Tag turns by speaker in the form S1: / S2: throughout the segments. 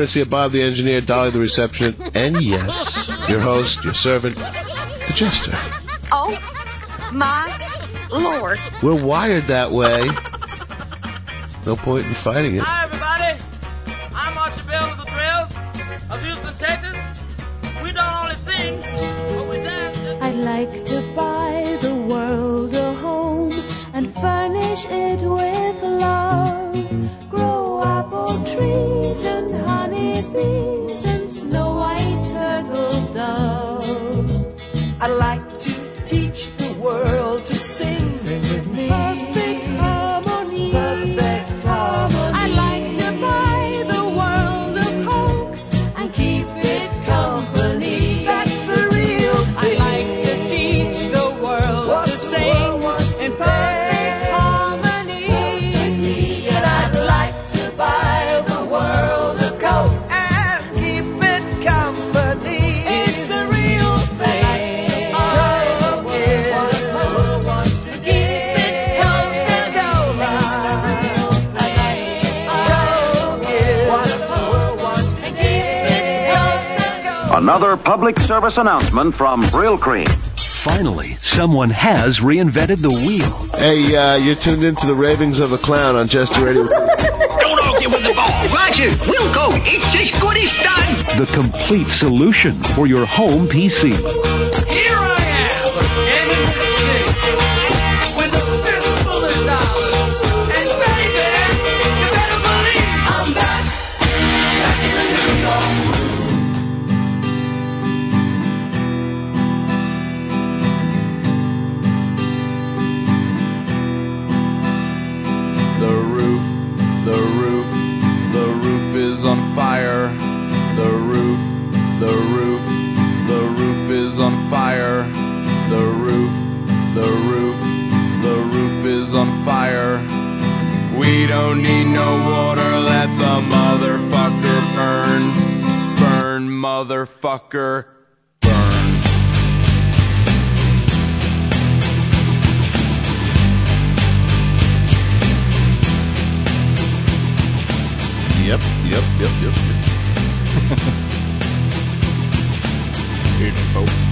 S1: courtesy of Bob the engineer, Dolly the receptionist, and yes, your host, your servant, the jester.
S2: Oh, my Lord.
S1: We're wired that way. No point in fighting it.
S3: Another public service announcement from Brylcreem.
S4: Finally, someone has reinvented the wheel.
S1: Hey, uh, you're tuned into the ravings of a clown on Jester Radio.
S5: Don't argue with the ball. Roger, we'll go. It's as good as done.
S4: The complete solution for your home PC.
S6: Fire. The roof, the roof, the roof is on fire. We don't need no water, let the motherfucker burn. Burn, motherfucker. Burn.
S1: Yep, yep, yep, yep, yep.
S6: Evening, folks.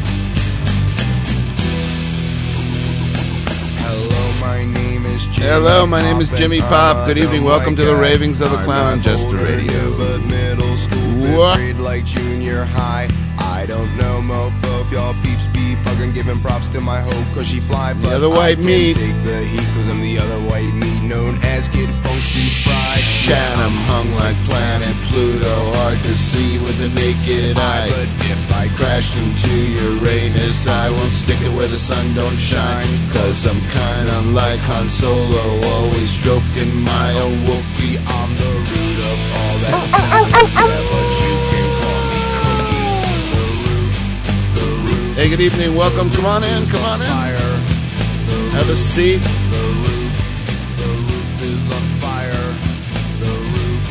S6: Is Jimmy
S1: Hello, my name is Jimmy Pop.
S6: Oh,
S1: Good evening. Welcome to the. Ravings of the Clown on
S6: not
S1: Jester
S6: older,
S1: Radio.
S6: But middle school, fifth
S1: What?
S6: grade like junior high. I don't know, mofo, if y'all peeps be bugging, giving props to my hoe, cause she fly. But
S1: other white
S6: I
S1: meat.
S6: Can take the heat, cause I'm the other white meat, known as Kid Funky Fried.
S1: Shannon hung like planet Pluto, hard to see with the naked eye.
S6: But if I
S1: Crashed into Uranus, I won't stick it where the sun don't shine. Cause I'm kinda like Han Solo, always stroking my own Wookiee.
S6: I'm the root of all that's oh, oh, oh, bad, yeah,
S1: but Good evening. Welcome. Come on in. Come on in. Have a seat.
S6: The roof, the roof is on fire. The roof,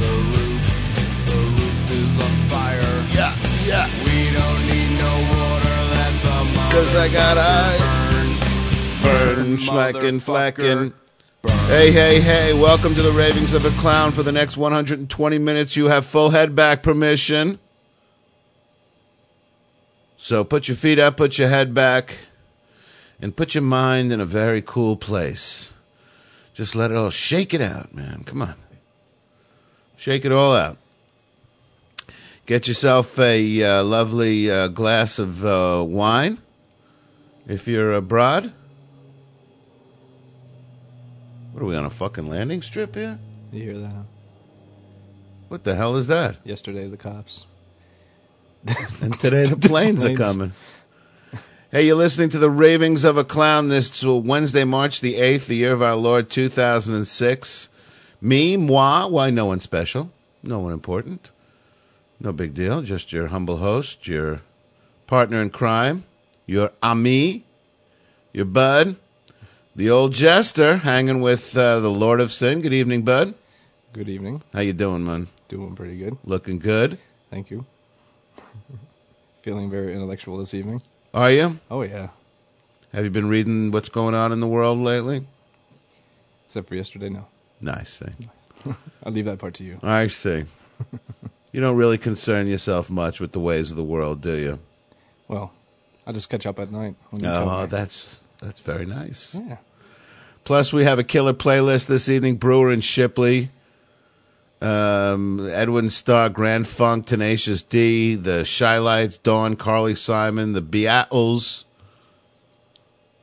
S6: the roof, the roof is on fire.
S1: Yeah, yeah.
S6: We don't need no water,
S1: Cause I got eyes.
S6: burn.
S1: Schlackin', flackin'. Hey, hey, hey. Welcome to the Ravings of a Clown. For the next 120 minutes, you have full head back permission. So put your feet up, put your head back, and put your mind in a very cool place. Just let it all shake it out, man. Come on. Shake it all out. Get yourself a uh, lovely uh, glass of uh, wine if you're abroad. What are we on a fucking landing strip here?
S7: You hear that?
S1: What the hell is that?
S7: Yesterday, the cops.
S1: And today the planes are coming. Hey, you're listening to the Ravings of a Clown this Wednesday, March the 8th, the year of our Lord 2006. Me, moi, why no one special, no one important, no big deal, just your humble host, your partner in crime, your ami, your bud, the old jester hanging with uh, the Lord of Sin. Good evening, bud.
S7: Good evening.
S1: How you doing, man?
S7: Doing pretty good.
S1: Looking good.
S7: Thank you. Feeling very intellectual this evening.
S1: Are you?
S7: Oh, yeah.
S1: Have you been reading what's going on in the world lately?
S7: Except for yesterday, no.
S1: Nice thing.
S7: I'll leave that part to you.
S1: I see. you don't really concern yourself much with the ways of the world, do you?
S7: Well, I just catch up at night. When you
S1: Oh, that's that's very nice.
S7: yeah.
S1: Plus, we have a killer playlist this evening: Brewer and Shipley, um, Edwin Starr, Grand Funk, Tenacious D, the Chi-Lites, Dawn, Carly Simon, the Beatles,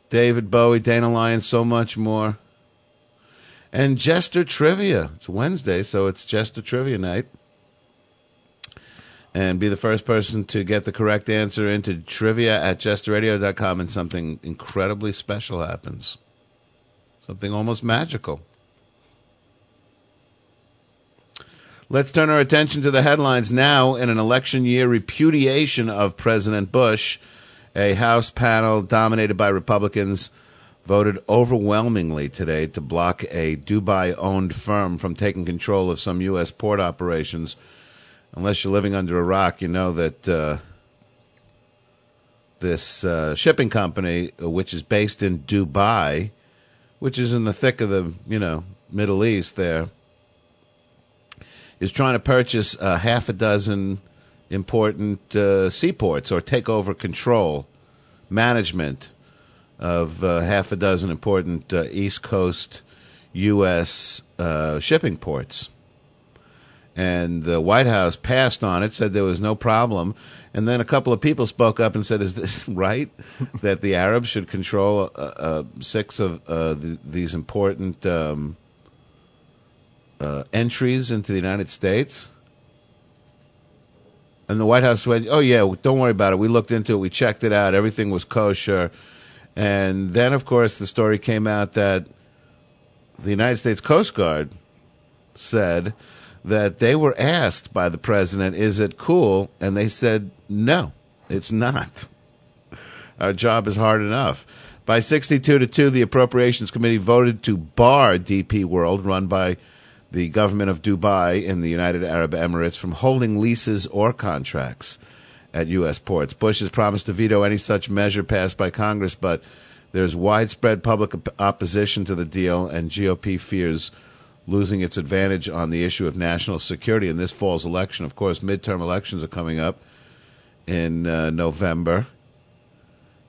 S1: David Bowie, Dana Lyon, so much more, and Jester Trivia. It's Wednesday, so it's Jester Trivia night. And be the first person to get the correct answer into trivia at jesterradio.com, and something incredibly special happens something almost magical. Let's turn our attention to the headlines now. In an election year repudiation of President Bush, a House panel dominated by Republicans voted overwhelmingly today to block a Dubai owned firm from taking control of some U.S. port operations. Unless you're living under a rock, you know that uh, this uh, shipping company, uh, which is based in Dubai, which is in the thick of the you know Middle East there, is trying to purchase uh, half a dozen important uh, seaports or take over control, management of uh, half a dozen important uh, East Coast U.S. Uh, shipping ports. And the White House passed on it, said there was no problem. And then a couple of people spoke up and said, "Is this right that the Arabs should control six of th- these important um, uh, entries into the United States?" And the White House went, "Oh yeah, don't worry about it. We looked into it. We checked it out. Everything was kosher." And then, of course, the story came out that the United States Coast Guard said that they were asked by the president, "Is it cool?" And they said, "No, it's not. Our job is hard enough." By 62 to 2, the Appropriations Committee voted to bar DP World, run by the government of Dubai in the United Arab Emirates, from holding leases or contracts at U.S. ports. Bush has promised to veto any such measure passed by Congress, but there's widespread public op- opposition to the deal, and GOP fears losing its advantage on the issue of national security in this fall's election. Of course, midterm elections are coming up in uh, November,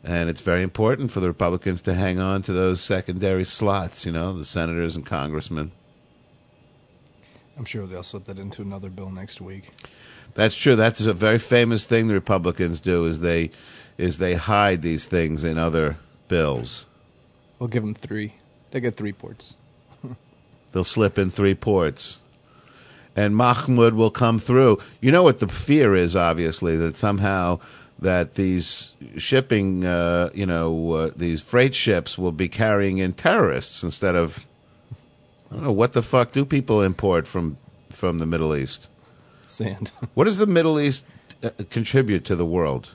S1: and it's very important for the Republicans to hang on to those secondary slots, you know, the senators and congressmen.
S7: I'm sure they'll slip that into another bill next week.
S1: That's true. That's a very famous thing the Republicans do is they is they hide these things in other bills.
S7: We'll give them three. They get three ports.
S1: They'll slip in three ports. And Mahmoud will come through. You know what the fear is, obviously, that somehow that these shipping, uh, you know, uh, these freight ships will be carrying in terrorists instead of. I don't know what the fuck do people import from from the Middle East?
S7: Sand.
S1: What does the Middle East uh, contribute to the world?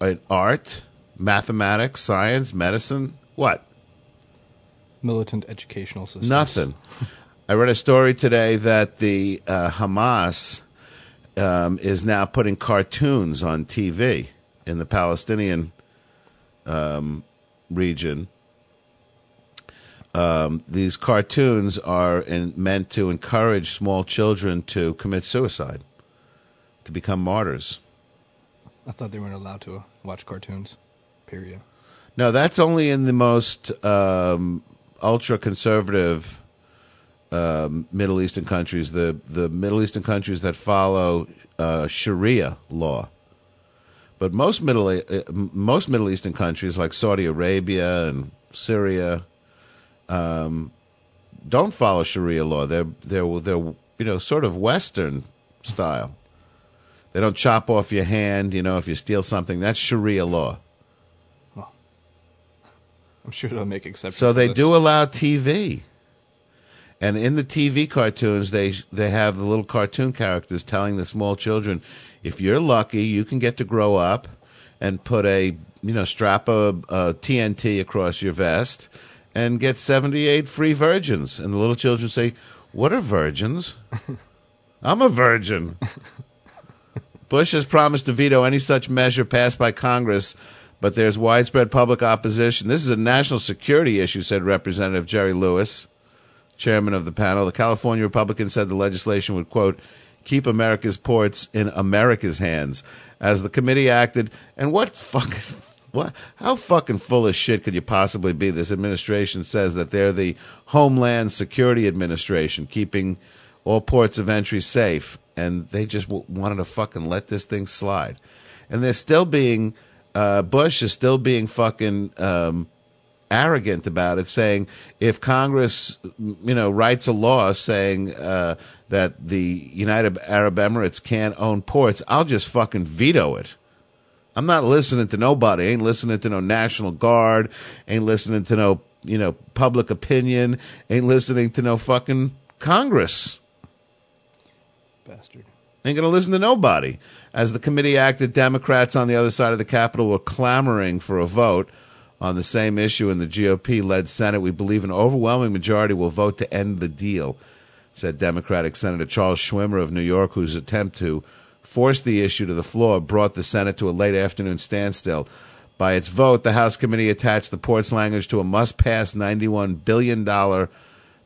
S1: Uh, art, mathematics, science, medicine. What?
S7: Militant educational systems.
S1: Nothing. I read a story today that the uh, Hamas um, is now putting cartoons on TV in the Palestinian um, region. Um, these cartoons are in, meant to encourage small children to commit suicide, to become martyrs.
S7: I thought they weren't allowed to watch cartoons. Period.
S1: No, that's only in the most um, ultra conservative um, Middle Eastern countries, the, the Middle Eastern countries that follow uh, Sharia law. But most Middle uh, most Middle Eastern countries like Saudi Arabia and Syria um, don't follow Sharia law. They're they're they're you know sort of Western style. They don't chop off your hand. You know if you steal something, that's Sharia law.
S7: I'm sure they'll make exceptions.
S1: So they do allow TV, and in the TV cartoons, they they have the little cartoon characters telling the small children, if you're lucky, you can get to grow up and put a you know strap a, a TNT across your vest and get 78 free virgins. And the little children say, "What are virgins? I'm a virgin." Bush has promised to veto any such measure passed by Congress, but there's widespread public opposition. This is a national security issue, said Representative Jerry Lewis, chairman of the panel. The California Republican said the legislation would, quote, keep America's ports in America's hands. As the committee acted, and what fucking what? How fucking full of shit could you possibly be? This administration says that they're the Homeland Security Administration, keeping all ports of entry safe, and they just w- wanted to fucking let this thing slide. And they're still being uh, Bush is still being fucking um, arrogant about it, saying if Congress, you know, writes a law saying uh, that the United Arab Emirates can't own ports, I'll just fucking veto it. I'm not listening to nobody. ain't listening to no National Guard. Ain't listening to no, you know, public opinion. Ain't listening to no fucking Congress.
S7: Bastard.
S1: Ain't going to listen to nobody. As the committee acted, Democrats on the other side of the Capitol were clamoring for a vote on the same issue in the GOP led Senate. We believe an overwhelming majority will vote to end the deal, said Democratic Senator Charles Schumer of New York, whose attempt to force the issue to the floor brought the Senate to a late afternoon standstill. By its vote, the House committee attached the port's language to a must pass $91 billion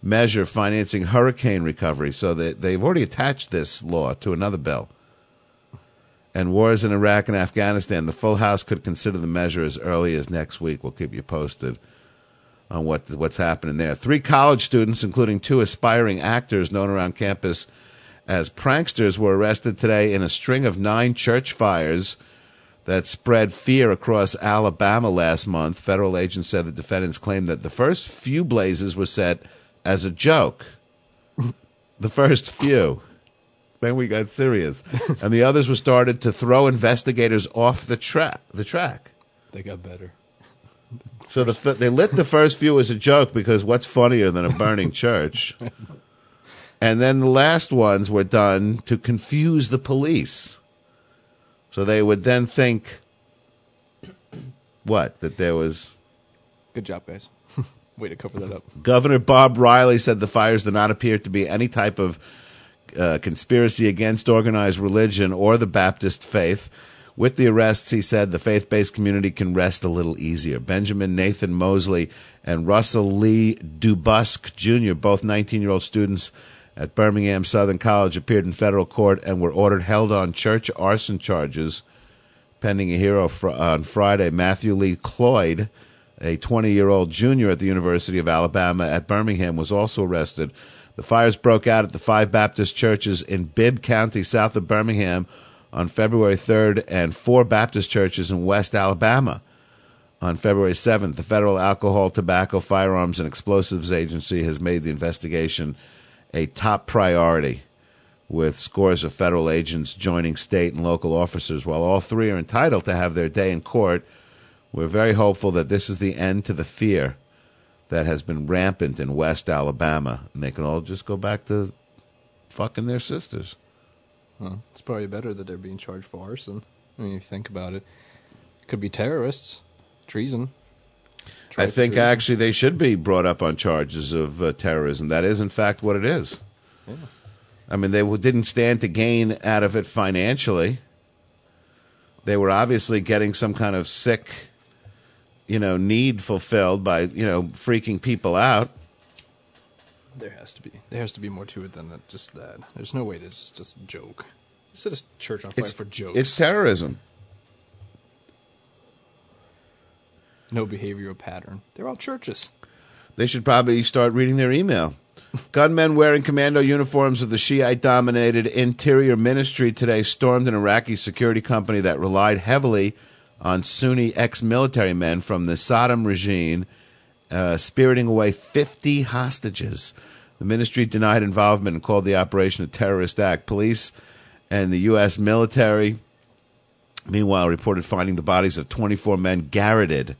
S1: measure financing hurricane recovery. So they, they've already attached this law to another bill. And wars in Iraq and Afghanistan. The full House could consider the measure as early as next week. We'll keep you posted on what what's happening there. Three college students, including two aspiring actors known around campus as pranksters, were arrested today in a string of nine church fires that spread fear across Alabama last month. Federal agents said the defendants claimed that the first few blazes were set as a joke. the first few. Then we got serious, and the others were started to throw investigators off the track. The track.
S7: They got better.
S1: So the they lit the first few as a joke because what's funnier than a burning church? And then the last ones were done to confuse the police. So they would then think what? That there was
S7: Good job, guys. Way to cover that up.
S1: Governor Bob Riley said the fires do not appear to be any type of uh, conspiracy against organized religion or the Baptist faith. With the arrests, he said the faith based community can rest a little easier. Benjamin Nathan Moseley and Russell Lee DeBusk Jr., both 19 year old students at Birmingham Southern College, appeared in federal court and were ordered held on church arson charges pending a hero fr- on Friday. Matthew Lee Cloyd, a 20 year old junior at the University of Alabama at Birmingham, was also arrested. The fires broke out at the five Baptist churches in Bibb County, south of Birmingham, on February 3rd, and four Baptist churches in West Alabama on February 7th. The Federal Alcohol, Tobacco, Firearms, and Explosives Agency has made the investigation a top priority, with scores of federal agents joining state and local officers. While all three are entitled to have their day in court, we're very hopeful that this is the end to the fear that has been rampant in West Alabama, and they can all just go back to fucking their sisters.
S7: Well, it's probably better that they're being charged for arson. I mean, you think about it, could be terrorists, treason.
S1: I think
S7: treason.
S1: actually they should be brought up on charges of uh, terrorism. That is, in fact, what it is.
S7: Yeah.
S1: I mean, they w- didn't stand to gain out of it financially. They were obviously getting some kind of sick, you know, need fulfilled by you know freaking people out.
S7: There has to be. There has to be more to it than that, just that. There's no way it's just, just a joke. Set a church on fire
S1: It's
S7: for jokes.
S1: It's terrorism.
S7: No behavioral pattern. They're all churches.
S1: They should probably start reading their email. Gunmen wearing commando uniforms of the Shiite dominated Interior Ministry today stormed an Iraqi security company that relied heavily on Sunni ex military men from the Saddam regime, uh, spiriting away 50 hostages. The ministry denied involvement and called the operation a terrorist act. Police and the U.S. military, meanwhile, reported finding the bodies of 24 men garroted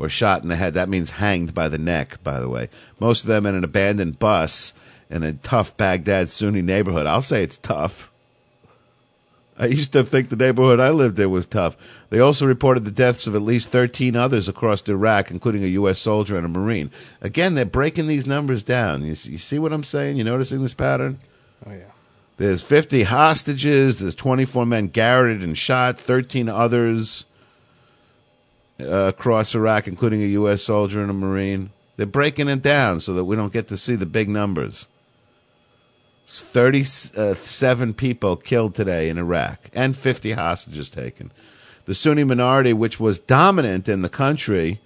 S1: or shot in the head. That means hanged by the neck, by the way. Most of them in an abandoned bus in a tough Baghdad Sunni neighborhood. I'll say it's tough. I used to think the neighborhood I lived in was tough. They also reported the deaths of at least 13 others across Iraq, including a U.S. soldier and a Marine. Again, they're breaking these numbers down. You, you see what I'm saying? You noticing this pattern?
S7: Oh yeah.
S1: There's 50 hostages. There's 24 men garroted and shot. 13 others uh, across Iraq, including a U.S. soldier and a Marine. They're breaking it down so that we don't get to see the big numbers. 37 people killed today in Iraq and 50 hostages taken. The Sunni minority, which was dominant in the country,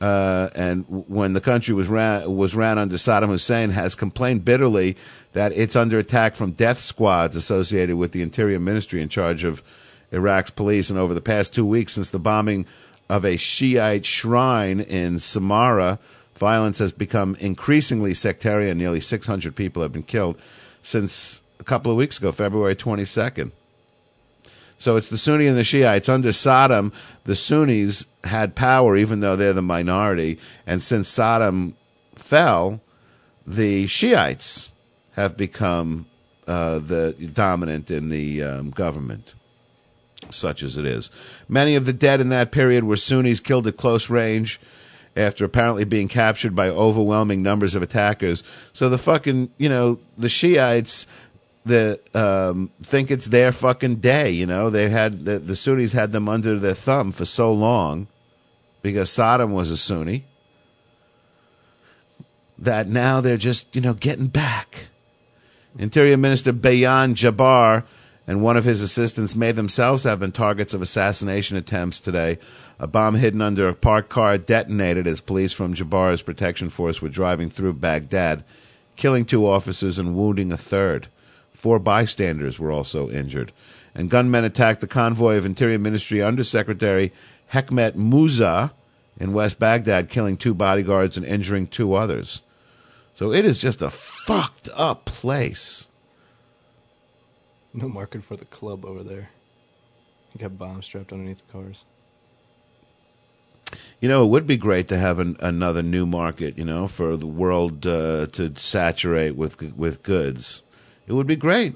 S1: uh, and when the country was ran, was ran under Saddam Hussein, has complained bitterly that it's under attack from death squads associated with the Interior Ministry in charge of Iraq's police. And over the past two weeks, since the bombing of a Shiite shrine in Samarra, violence has become increasingly sectarian. Nearly 600 people have been killed since a couple of weeks ago, February 22nd. So it's the Sunni and the Shiites. Under Saddam, the Sunnis had power, even though they're the minority. And since Saddam fell, the Shiites have become uh, the dominant in the um, government, such as it is. Many of the dead in that period were Sunnis killed at close range after apparently being captured by overwhelming numbers of attackers. So the fucking, you know, the Shiites the um, think it's their fucking day. You know, they had the, the Sunnis had them under their thumb for so long because Saddam was a Sunni that now they're just you know getting back. Interior Minister Bayan Jabbar and one of his assistants may themselves have been targets of assassination attempts today. A bomb hidden under a parked car detonated as police from Jabbar's protection force were driving through Baghdad, killing two officers and wounding a third. Four bystanders were also injured. And gunmen attacked the convoy of Interior Ministry Undersecretary Hekmet Musa in West Baghdad, killing two bodyguards and injuring two others. So it is just a fucked up place.
S7: No market for the club over there. You got bombs strapped underneath the cars.
S1: You know, it would be great to have an, another new market, you know, for the world uh, to saturate with with goods. It would be great.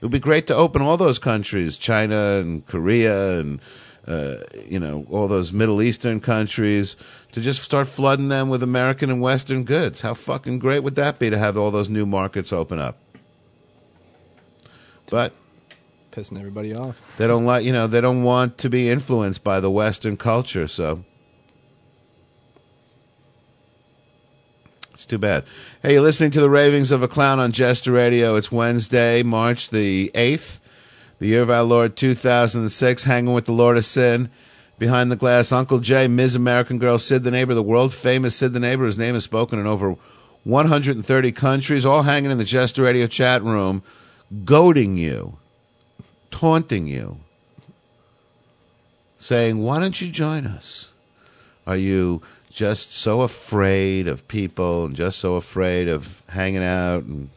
S1: It would be great to open all those countries, China and Korea and uh, you know all those Middle Eastern countries, to just start flooding them with American and Western goods. How fucking great would that be to have all those new markets open up? But
S7: Pissing everybody off.
S1: they don't like, you know, they don't want to be influenced by the Western culture. So it's too bad. Hey, you're listening to the ravings of a clown on Jester Radio. It's Wednesday, March the eighth, the year of our Lord 2006. Hanging with the Lord of Sin. Behind the glass, Uncle Jay, Ms. American Girl, Sid the Neighbor, the world famous Sid the Neighbor, whose name is spoken in over 130 countries, all hanging in the Jester Radio chat room, goading you, taunting you, saying, Why don't you join us? Are you just so afraid of people and just so afraid of hanging out? And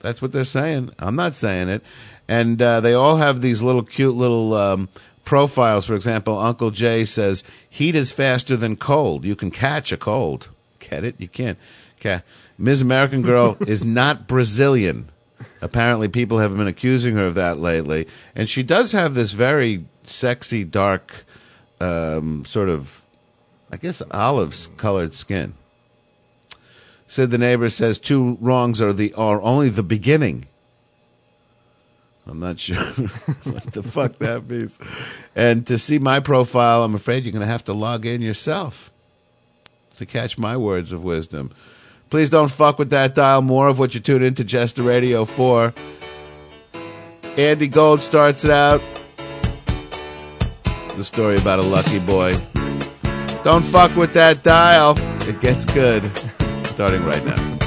S1: that's what they're saying. I'm not saying it. And uh, they all have these little cute little um, profiles. For example, Uncle Jay says, Heat is faster than cold. You can catch a cold. Get it? You can't. Ca- Ms. American Girl is not Brazilian. Apparently, people have been accusing her of that lately. And she does have this very sexy, dark, um, sort of, I guess, olive colored skin. Sid the neighbor says two wrongs are the are only the beginning. I'm not sure what the fuck that means. And to see my profile, I'm afraid you're going to have to log in yourself to catch my words of wisdom. Please don't fuck with that dial. More of what you tune into Jester Radio for. Andy Gold starts it out. The story about a lucky boy. Don't fuck with that dial. It gets good. Starting right now.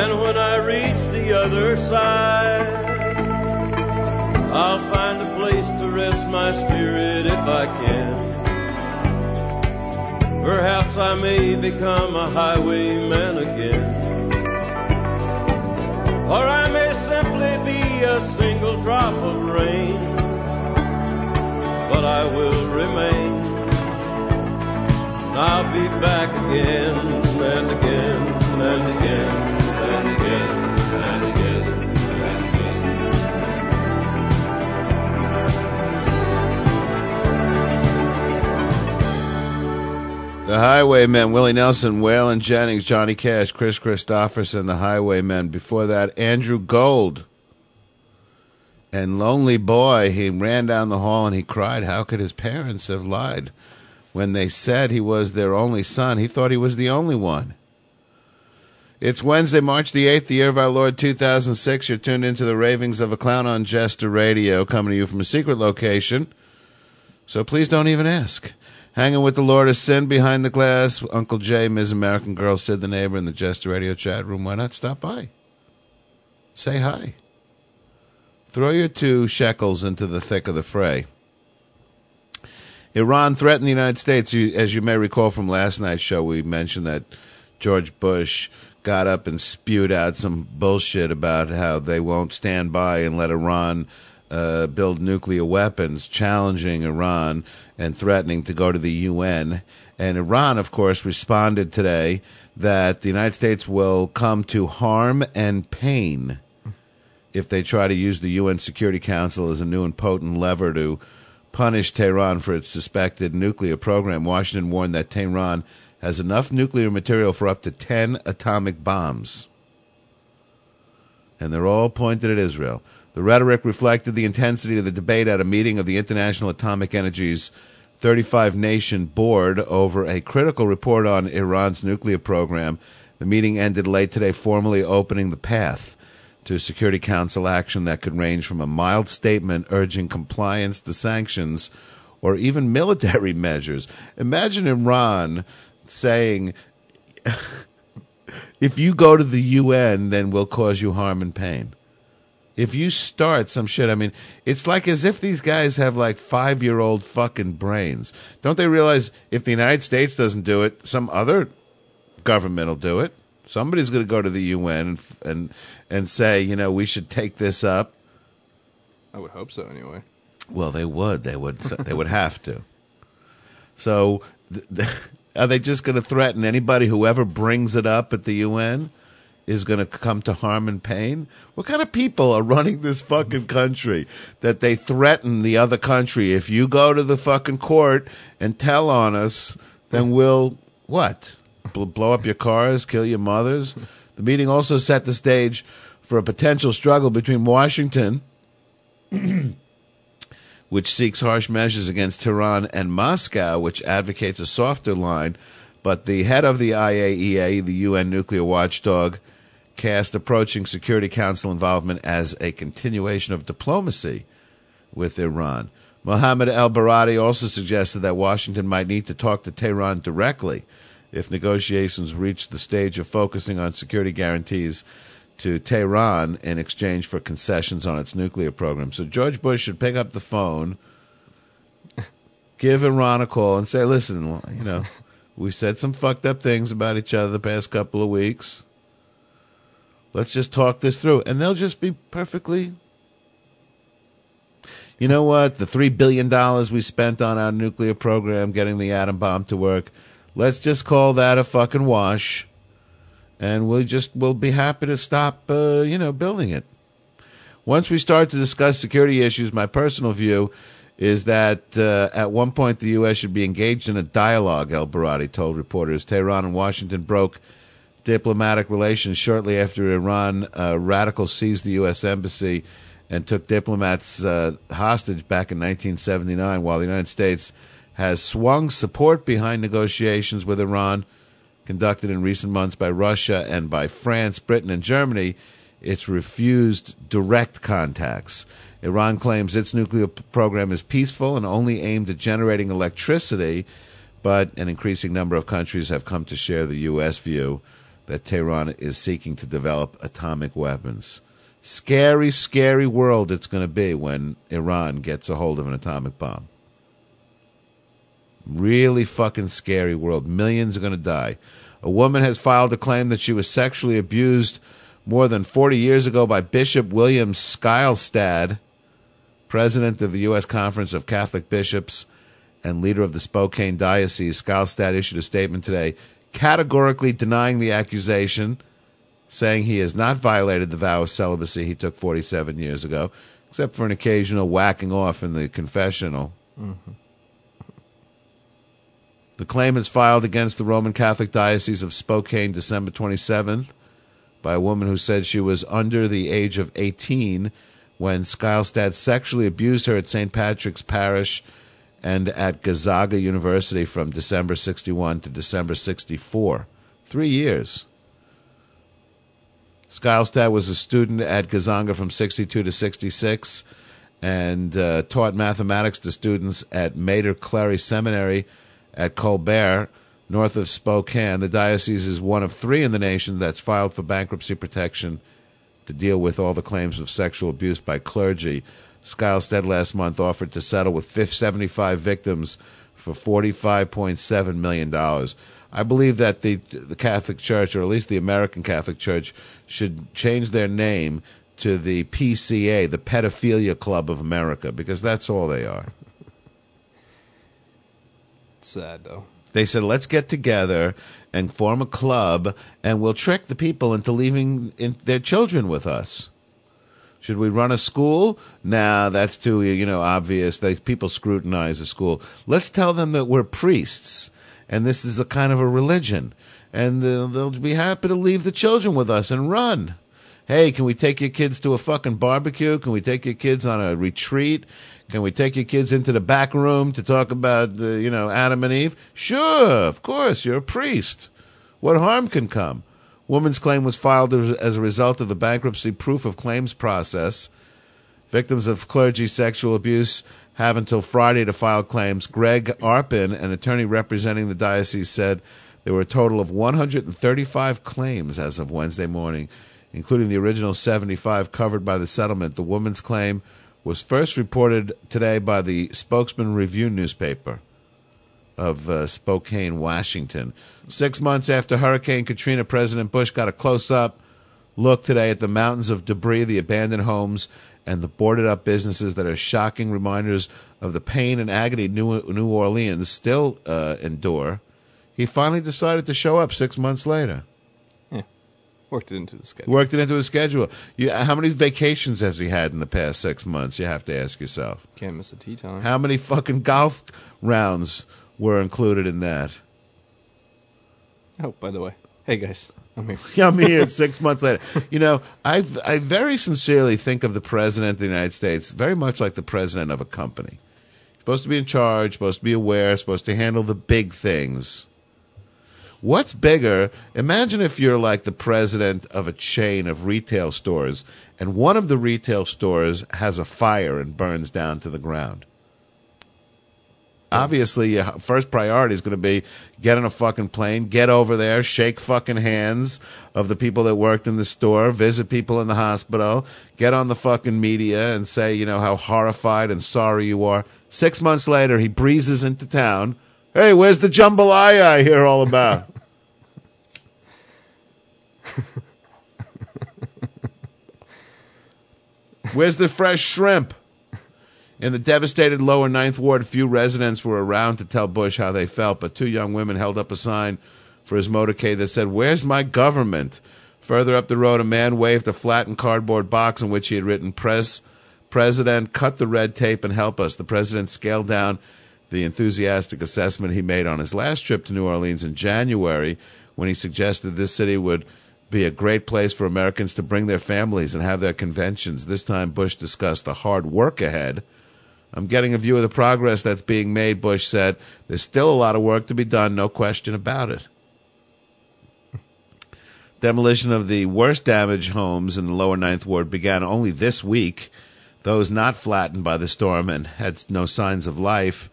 S8: And
S9: when
S10: I
S11: reach the other side, I'll find a place to rest my spirit if I can. Perhaps I may become a highwayman again. Or I may simply be a single drop of rain,
S12: but I will remain. I'll be back again and again and again.
S1: The Highwaymen, Willie Nelson, Waylon Jennings, Johnny Cash, Kris Kristofferson, the Highwaymen. Before that, Andrew Gold. And Lonely Boy, he ran down the hall and he cried, How could his parents have lied? When they said he was their only son, he thought he was the only one. It's Wednesday, March the 8th, the year of our Lord 2006. You're tuned into the ravings of a clown on Jester Radio, coming to you from a secret location. So please don't even ask. Hanging with the Lord of Sin behind the glass, Uncle Jay, Ms. American Girl, Sid the neighbor in the Jester Radio chat room. Why not stop by? Say hi. Throw your two shekels into the thick of the fray. Iran threatened the United States. As you may recall from last night's show, we mentioned that George Bush got up and spewed out some bullshit about how they won't stand by and let Iran uh, build nuclear weapons, challenging Iran and threatening to go to the UN. And Iran, of course, responded today that the United States will come to harm and pain if they try to use the UN Security Council as a new and potent lever to punish Tehran for its suspected nuclear program. Washington warned that Tehran has enough nuclear material for up to 10 atomic bombs. And they're all pointed at Israel. The rhetoric reflected the intensity of the debate at a meeting of the International Atomic Energy's 35 nation board over a critical report on Iran's nuclear program. The meeting ended late today, formally opening the path to Security Council action that could range from a mild statement urging compliance to sanctions or even military measures. Imagine Iran saying, if you go to the UN, then we'll cause you harm and pain. If you start some shit, I mean, it's like as if these guys have like five year old fucking brains. Don't they realize if the United States doesn't do it, some other government will do it? Somebody's going to go to the UN and, and and say, you know, we should take this up.
S7: I would hope so anyway.
S1: Well, they would. They would. they would have to. So, th- th- are they just going to threaten anybody whoever brings it up at the UN is going to come to harm and pain? What kind of people are running this fucking country that they threaten the other country? If you go to the fucking court and tell on us, then we'll what? Blow up your cars, kill your mothers. The meeting also set the stage for a potential struggle between Washington which seeks harsh measures against Tehran, and Moscow, which advocates a softer line. But the head of the IAEA, the UN nuclear watchdog, cast approaching Security Council involvement as a continuation of diplomacy with Iran. Mohammed ElBaradei also suggested that Washington might need to talk to Tehran directly if negotiations reach the stage of focusing on security guarantees to Tehran in exchange for concessions on its nuclear program. So George Bush should pick up the phone, give Iran a call, and say, listen, you know, we said some fucked up things about each other the past couple of weeks. Let's just talk this through. And they'll just be perfectly. You know what? The $3 billion we spent on our nuclear program getting the atom bomb to work, let's just call that a fucking wash and we'll just we'll be happy to stop uh, you know building it. Once we start to discuss security issues, my personal view is that uh, at one point the U.S. should be engaged in a dialogue. ElBaradei told reporters. Tehran and Washington broke diplomatic relations shortly after Iran uh, radicals seized the U.S. embassy and took diplomats uh, hostage back in 1979, while the United States has swung support behind negotiations with Iran conducted in recent months by Russia and by France, Britain, and Germany, it's refused direct contacts. Iran claims its nuclear program is peaceful and only aimed at generating electricity, but an increasing number of countries have come to share the U.S. view that Tehran is seeking to develop atomic weapons. Scary, scary world it's going to be when Iran gets a hold of an atomic bomb. Really fucking scary world. Millions are going to die. A woman has filed a claim that she was sexually abused more than 40 years ago by Bishop William Skylestad. President of the U.S. Conference of Catholic Bishops and leader of the Spokane Diocese, Skylestad, issued a statement today categorically denying the accusation, saying he has not violated the vow of celibacy he took 47 years ago, except for an occasional whacking off in the confessional. Mm-hmm. The claim is filed against the Roman Catholic Diocese of Spokane December 27th by a woman who said she was under the age of 18 when Skylestad sexually abused her at St. Patrick's Parish and at Gonzaga University from December 61 to December 64. Three years. Skylestad was a student at Gonzaga from 62 to 66 and uh, taught mathematics to students at Mater Cleri Seminary at Colbert, north of Spokane. The diocese is one of three in the nation that's filed for bankruptcy protection to deal with all the claims of sexual abuse by clergy. Skylestad last month offered to settle with 75 victims for $45.7 million. I believe that the, the Catholic Church, or at least the American Catholic Church, should change their name to the PCA, the Pedophilia Club of America, because that's all they are.
S7: Sad though.
S1: They said, let's get together and form a club, and we'll trick the people into leaving in their children with us. Should we run a school? Nah, that's too you know obvious. They, people scrutinize a school. Let's tell them that we're priests, and this is a kind of a religion, and uh, they'll be happy to leave the children with us and run. Hey, can we take your kids to a fucking barbecue? Can we take your kids on a retreat? Can we take your kids into the back room to talk about you know, Adam and Eve? Sure, of course, you're a priest. What harm can come? Woman's claim was filed as as a result of the bankruptcy proof of claims process. Victims of clergy sexual abuse have until Friday to file claims. Greg Arpin, an attorney representing the diocese, said there were a total of 135 claims as of Wednesday morning, including the original 75 covered by the settlement. The woman's claim was first reported today by the Spokesman Review newspaper of uh, Spokane, Washington. Six months after Hurricane Katrina, President Bush got a close up look today at the mountains of debris, the abandoned homes, and the boarded up businesses that are shocking reminders of the pain and agony New, New Orleans still uh, endure. He finally decided to show up six months later.
S7: Yeah. Worked it into the schedule.
S1: Worked it into his schedule. You, how many vacations has he had in the past six months? You have to ask yourself.
S7: Can't miss a tea time.
S1: How many fucking golf rounds were included in that?
S7: Oh, by the way. Hey guys. I'm here.
S1: I'm here six months later. You know, I I very sincerely think of the president of the United States very much like the president of a company. Supposed to be in charge, supposed to be aware, supposed to handle the big things. What's bigger? Imagine if you're like the president of a chain of retail stores and one of the retail stores has a fire and burns down to the ground. Obviously, your first priority is going to be get on a fucking plane, get over there, shake fucking hands of the people that worked in the store, visit people in the hospital, get on the fucking media and say, you know, how horrified and sorry you are. Six months later, he breezes into town. Hey, where's the jambalaya I hear all about? Where's the fresh shrimp? In the devastated lower ninth ward, few residents were around to tell Bush how they felt, but two young women held up a sign for his motorcade that said, Where's my government? Further up the road, a man waved a flattened cardboard box on which he had written, Press, President, cut the red tape and help us. The president scaled down the enthusiastic assessment he made on his last trip to New Orleans in January when he suggested this city would be a great place for Americans to bring their families and have their conventions. This time, Bush discussed the hard work ahead. I'm getting a view of the progress that's being made, Bush said. There's still a lot of work to be done, no question about it. Demolition of the worst damaged homes in the lower ninth ward began only this week. Those not flattened by the storm and had no signs of life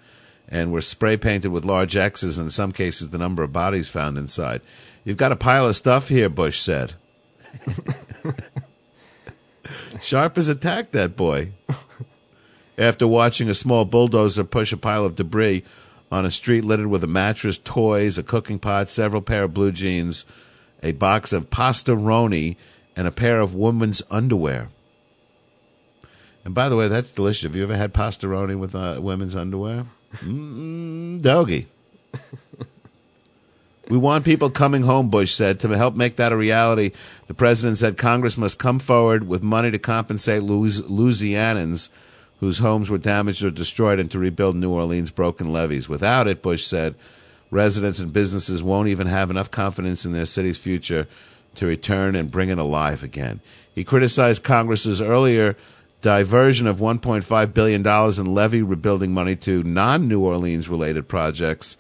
S1: and were spray painted with large X's, and in some cases, the number of bodies found inside. You've got a pile of stuff here, Bush said. Sharp has attacked that boy. After watching a small bulldozer push a pile of debris on a street littered with a mattress, toys, a cooking pot, several pair of blue jeans, a box of pasta roni, and a pair of women's underwear. And by the way, that's delicious. Have you ever had pastaroni with uh, women's underwear? Doggy. we want people coming home, Bush said. To help make that a reality, the president said Congress must come forward with money to compensate Louis- Louisianans whose homes were damaged or destroyed and to rebuild New Orleans' broken levees. Without it, Bush said, residents and businesses won't even have enough confidence in their city's future to return and bring it alive again. He criticized Congress's earlier diversion of $1.5 billion in levee rebuilding money to non New Orleans related projects,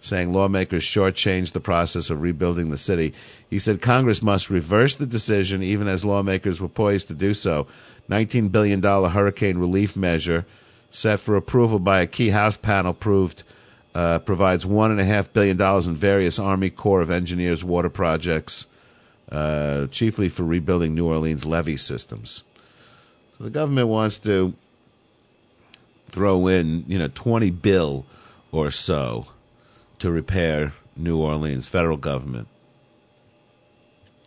S1: saying lawmakers shortchanged the process of rebuilding the city. He said Congress must reverse the decision, even as lawmakers were poised to do so. $19 billion hurricane relief measure set for approval by a key House panel proved uh, provides $1.5 billion in various Army Corps of Engineers water projects, uh, chiefly for rebuilding New Orleans levee systems. So the government wants to throw in, you know, 20 bill or so to repair New Orleans, federal government.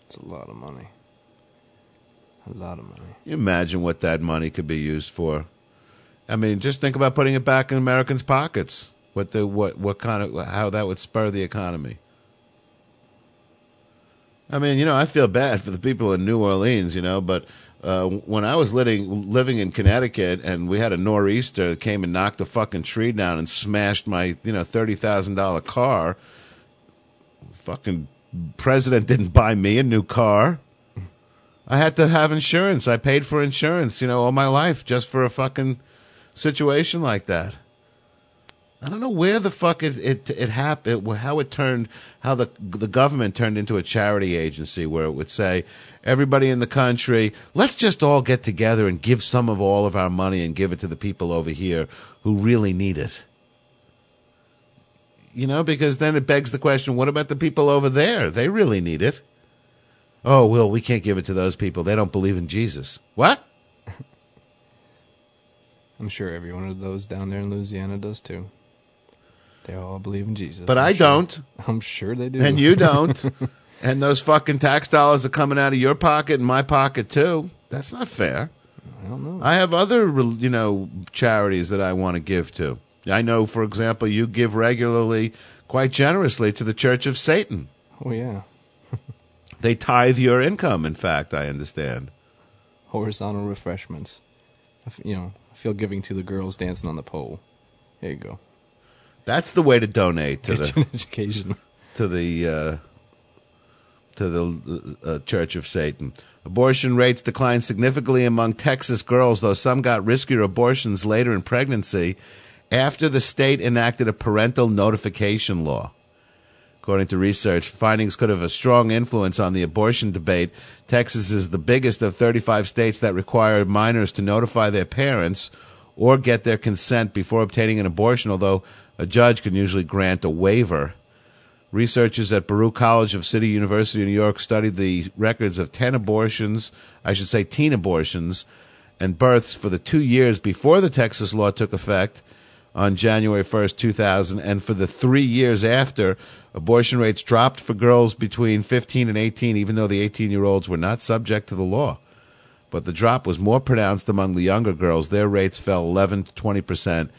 S7: It's a lot of money. A lot of money.
S1: You imagine what that money could be used for. I mean, just think about putting it back in Americans' pockets. What the what what kind of how that would spur the economy. I mean, you know, I feel bad for the people in New Orleans, you know, but uh, when I was living living in Connecticut and we had a nor'easter that came and knocked a fucking tree down and smashed my you know thirty thousand dollar car, fucking president didn't buy me a new car. I had to have insurance. I paid for insurance, you know, all my life just for a fucking situation like that. I don't know where the fuck it it, it happened, how it turned, how the the government turned into a charity agency where it would say everybody in the country, let's just all get together and give some of all of our money and give it to the people over here who really need it. You know, because then it begs the question, what about the people over there? They really need it. Oh, well, we can't give it to those people. They don't believe in Jesus. What?
S7: I'm sure every one of those down there in Louisiana does too. They all believe in Jesus.
S1: But
S7: I'm
S1: I
S7: sure-
S1: don't.
S7: I'm sure they do.
S1: And you don't. and those fucking tax dollars are coming out of your pocket and my pocket too. That's not fair.
S7: I don't know.
S1: I have other, you know, charities that I want to give to. I know, for example, you give regularly, quite generously, to the Church of Satan.
S7: Oh yeah.
S1: They tithe your income. In fact, I understand.
S7: Horizontal refreshments. You know, I feel giving to the girls dancing on the pole. There you go.
S1: That's the way to donate to
S7: Get
S1: the
S7: education.
S1: to the uh, to the uh, Church of Satan. Abortion rates declined significantly among Texas girls, though some got riskier abortions later in pregnancy after the state enacted a parental notification law. According to research, findings could have a strong influence on the abortion debate. Texas is the biggest of 35 states that require minors to notify their parents or get their consent before obtaining an abortion, although a judge can usually grant a waiver. Researchers at Baruch College of City University of New York studied the records of 10 abortions, I should say teen abortions, and births for the two years before the Texas law took effect on January 1st, 2000, and for the three years after, abortion rates dropped for girls between 15 and 18, even though the 18 year olds were not subject to the law. But the drop was more pronounced among the younger girls. Their rates fell 11 to 20 percent,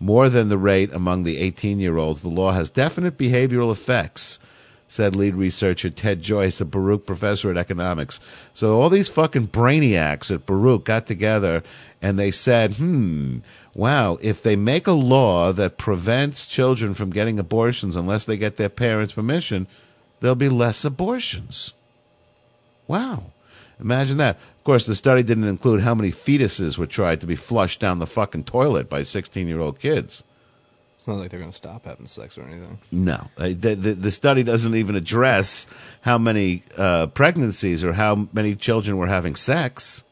S1: more than the rate among the 18 year olds. The law has definite behavioral effects, said lead researcher Ted Joyce, a Baruch professor at economics. So all these fucking brainiacs at Baruch got together and they said, hmm, wow, if they make a law that prevents children from getting abortions unless they get their parents' permission, there'll be less abortions. Wow. Imagine that. Of course, the study didn't include how many fetuses were tried to be flushed down the fucking toilet by 16 year old kids.
S7: It's not like they're going to stop having sex or anything.
S1: No. Uh, The, the, the study doesn't even address how many uh, pregnancies or how many children were having sex.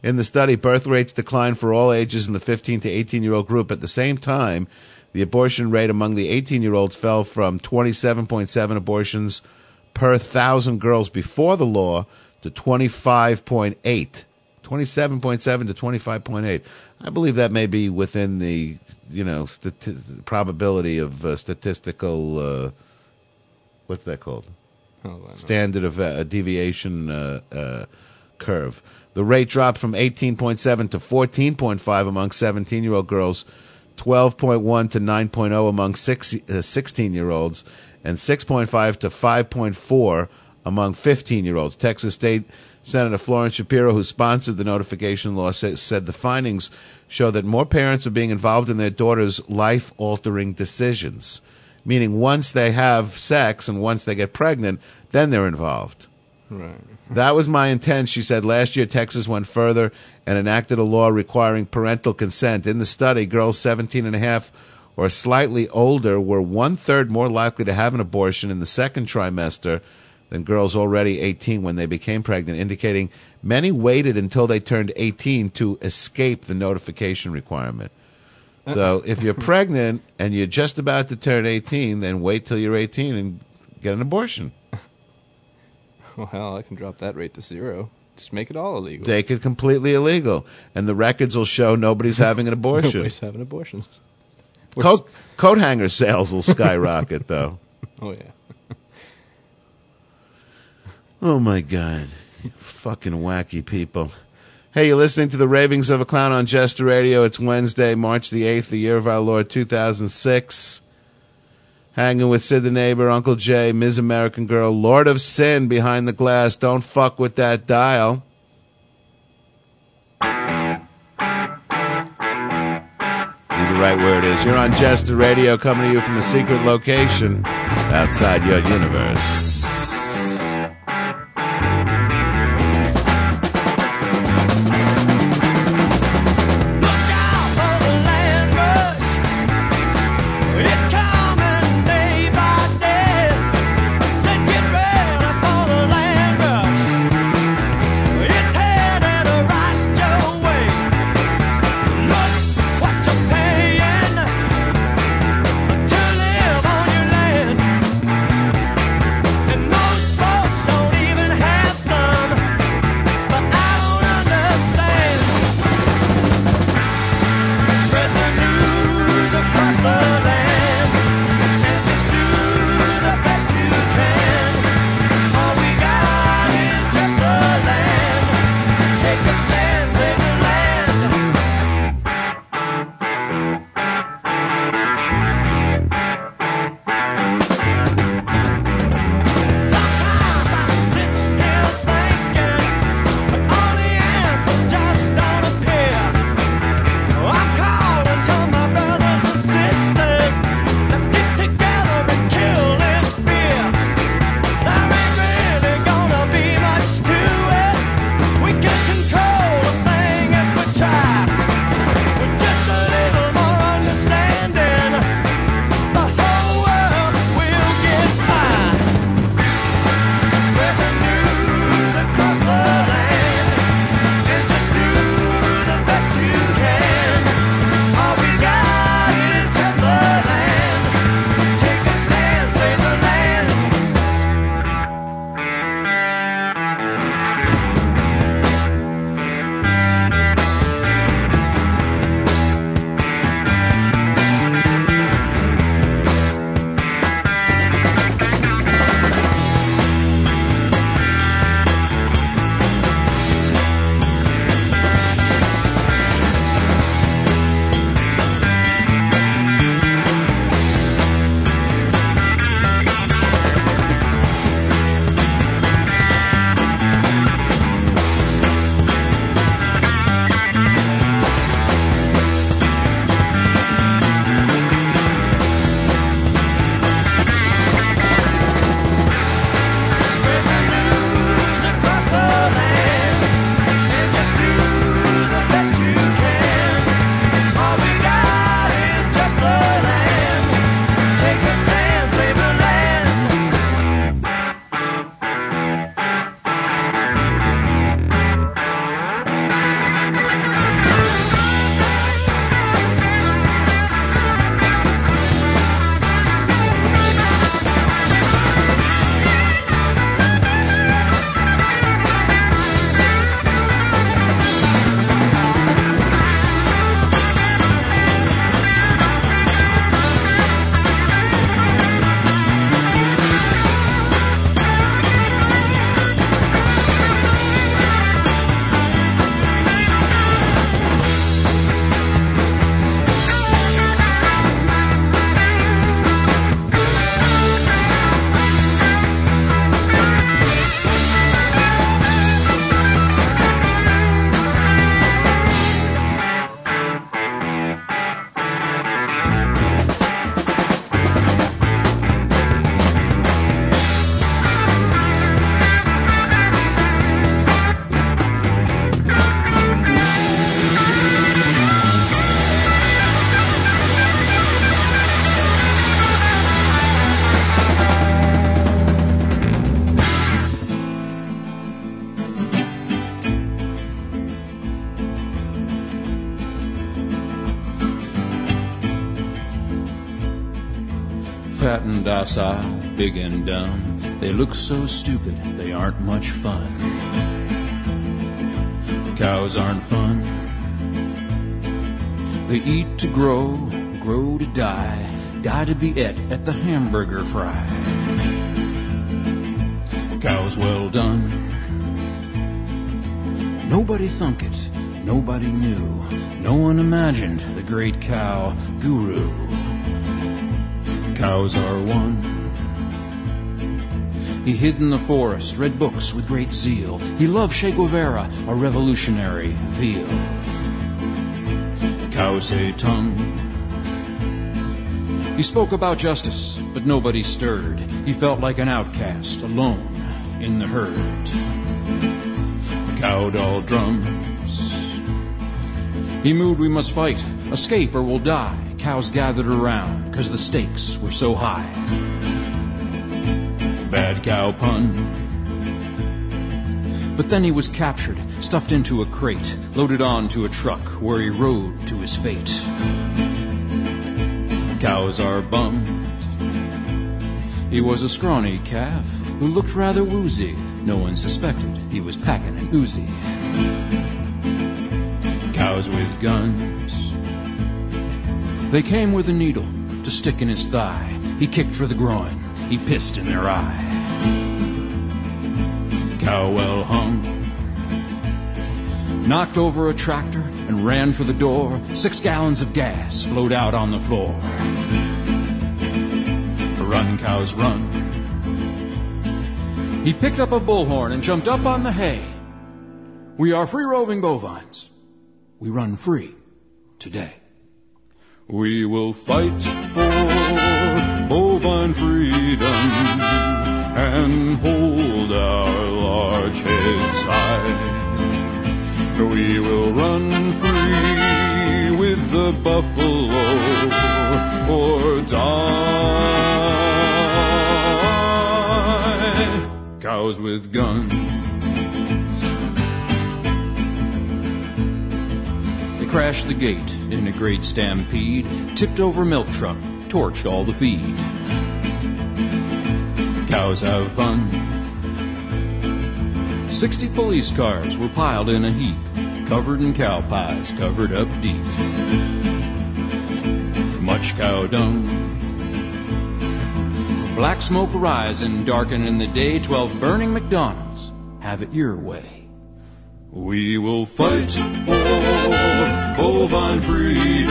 S1: In the study, birth rates declined for all ages in the 15 to 18 year old group. At the same time, the abortion rate among the 18 year olds fell from 27.7 abortions per thousand girls before the law to 25.8. 27.7 to 25.8. I believe that may be within the, you know, stati- probability of uh, statistical, uh, what's that called?
S7: Oh,
S1: Standard of uh, deviation uh, uh, curve. The rate dropped from 18.7 to 14.5 among 17 year old girls, 12.1 to 9.0 among 16 year olds, and 6.5 to 5.4 among 15 year olds. Texas State Senator Florence Shapiro, who sponsored the notification law, sa- said the findings show that more parents are being involved in their daughters' life altering decisions. Meaning, once they have sex and once they get pregnant, then they're involved.
S7: Right.
S1: That was my intent, she said. Last year, Texas went further and enacted a law requiring parental consent. In the study, girls 17 and a half or slightly older were one third more likely to have an abortion in the second trimester than girls already 18 when they became pregnant, indicating many waited until they turned 18 to escape the notification requirement. So uh-uh. if you're pregnant and you're just about to turn 18, then wait till you're 18 and get an abortion.
S7: Well, I can drop that rate to zero. Just make it all illegal.
S1: Make it completely illegal, and the records will show nobody's having an abortion.
S7: Nobody's having abortions.
S1: coat, coat hanger sales will skyrocket, though.
S7: Oh yeah.
S1: Oh my God. You Fucking wacky people. Hey, you're listening to the Ravings of a Clown on Jester Radio. It's Wednesday, March the 8th, the year of our Lord 2006. Hanging with Sid the Neighbor, Uncle Jay, Ms. American Girl, Lord of Sin behind the glass. Don't fuck with that dial. Leave it right where it is. You're on Jester Radio, coming to you from a secret location outside your universe.
S13: Docile, big and dumb. They look so stupid, they aren't much fun. Cows aren't fun. They eat to grow, grow to die, die to be et at the hamburger fry. Cows well done. Nobody thunk it, nobody knew, no one imagined the great cow guru. Cows are one. He hid in the forest, read books with great zeal. He loved Che Guevara, a revolutionary veal. Cow say tongue. He spoke about justice, but nobody stirred. He felt like an outcast, alone in the herd. Cow doll drums. He moved, we must fight, escape or we'll die. Cows gathered around, cause the stakes were so high. Bad cow pun. But then he was captured, stuffed into a crate, loaded onto a truck where he rode to his fate. Cows are bummed. He was a scrawny calf who looked rather woozy. No one suspected he was packing an Uzi. Cows with guns. They came with a needle to stick in his thigh. He kicked for the groin. He pissed in their eye. Cow well hung. Knocked over a tractor and ran for the door. Six gallons of gas flowed out on the floor. Run, cows, run. He picked up a bullhorn and jumped up on the hay. We are free roving bovines. We run free today. We will fight for bovine freedom and hold our large heads high. We will run free with the buffalo or die. Cows with guns. Crashed the gate in a great stampede, tipped over milk truck, torched all the feed. Cows have fun. Sixty police cars were piled in a heap, covered in cow pies, covered up deep. Much cow dung. Black smoke rising, darkening the day. Twelve burning McDonald's. Have it your way. We will fight for bovine freedom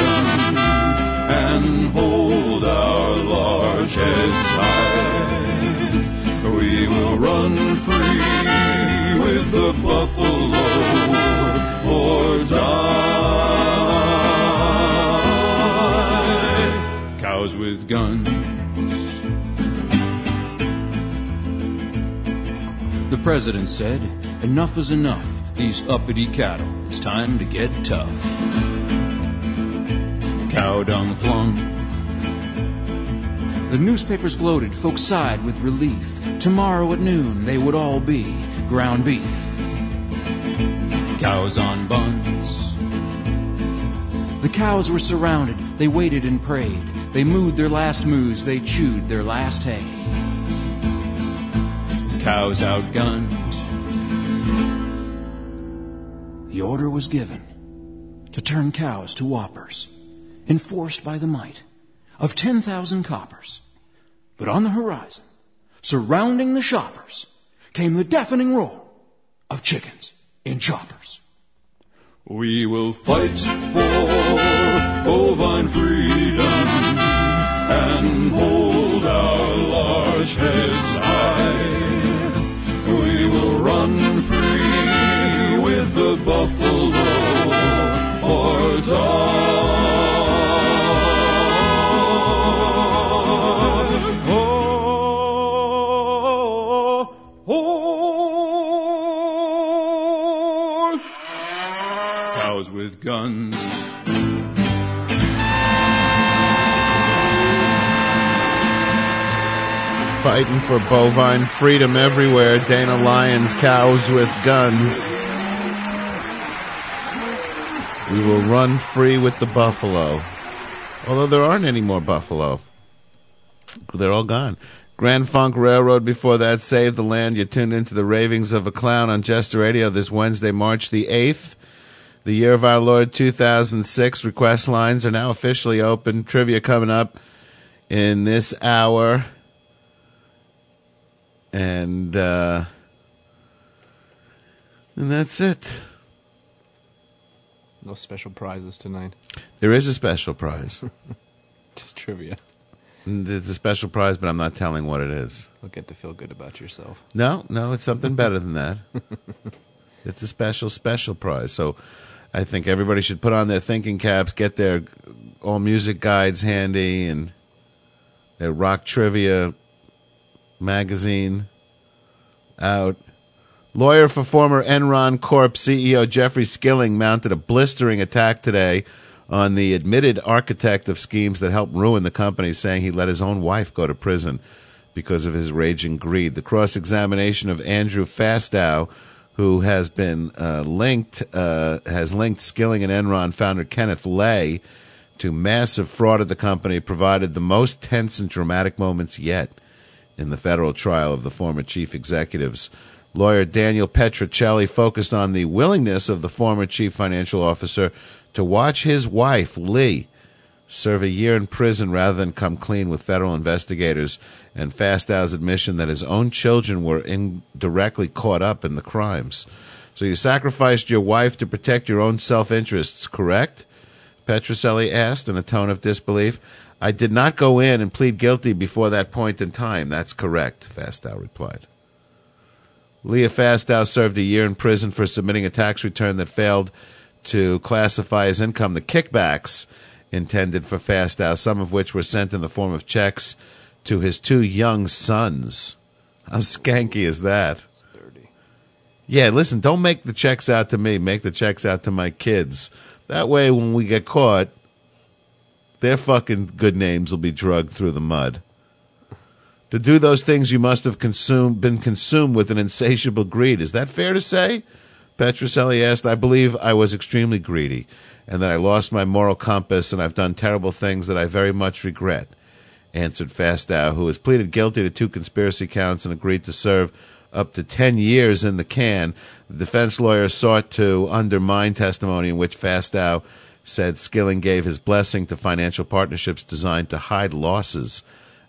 S13: and hold our large heads high. We will run free with the buffalo or die. Cows with guns. The president said, Enough is enough. These uppity cattle, it's time to get tough. Cow dung flung. The newspapers gloated, folks sighed with relief. Tomorrow at noon they would all be ground beef. Cows on buns. The cows were surrounded, they waited and prayed. They mooed their last moos, they chewed their last hay. Cows outgunned. The order was given to turn cows to whoppers, enforced by the might of 10,000 coppers. But on the horizon, surrounding the shoppers, came the deafening roar of chickens in choppers. We will fight for bovine freedom and hold our large heads high. We will run buffalo or die. Oh, oh. Cows with guns.
S1: Fighting for bovine freedom everywhere. Dana Lyons, cows with guns. We will run free with the buffalo. Although there aren't any more buffalo. They're all gone. Grand Funk Railroad before that, Save the Land. You tuned into the ravings of a clown on Jester Radio this Wednesday, March the 8th. The year of our Lord 2006. Request lines are now officially open. Trivia coming up in this hour. And, uh, and that's it.
S7: No special prizes tonight.
S1: There is a special prize.
S7: Just trivia.
S1: It's a special prize, but I'm not telling what it is.
S7: You'll get to feel good about yourself.
S1: No, no, it's something better than that. It's a special, special prize. So I think everybody should put on their thinking caps, get their all music guides handy, and their rock trivia magazine out. Lawyer for former Enron Corp CEO Jeffrey Skilling mounted a blistering attack today on the admitted architect of schemes that helped ruin the company, saying he let his own wife go to prison because of his raging greed. The cross examination of Andrew Fastow, who has been uh, linked, uh, has linked Skilling and Enron founder Kenneth Lay to massive fraud at the company, provided the most tense and dramatic moments yet in the federal trial of the former chief executives. Lawyer Daniel Petrocelli focused on the willingness of the former chief financial officer to watch his wife, Lee, serve a year in prison rather than come clean with federal investigators, and Fastow's admission that his own children were indirectly caught up in the crimes. So you sacrificed your wife to protect your own self interests, correct? Petrocelli asked in a tone of disbelief. I did not go in and plead guilty before that point in time. That's correct, Fastow replied. Lea Fastow served a year in prison for submitting a tax return that failed to classify as income the kickbacks intended for Fastow, some of which were sent in the form of checks to his two young sons. How skanky is that? Yeah, listen, don't make the checks out to me. Make the checks out to my kids. That way, when we get caught, their fucking good names will be drugged through the mud. To do those things, you must have consumed, been consumed with an insatiable greed. Is that fair to say? Petrocelli asked. I believe I was extremely greedy and that I lost my moral compass and I've done terrible things that I very much regret, answered Fastow, who has pleaded guilty to two conspiracy counts and agreed to serve up to 10 years in the can. The defense lawyer sought to undermine testimony in which Fastow said Skilling gave his blessing to financial partnerships designed to hide losses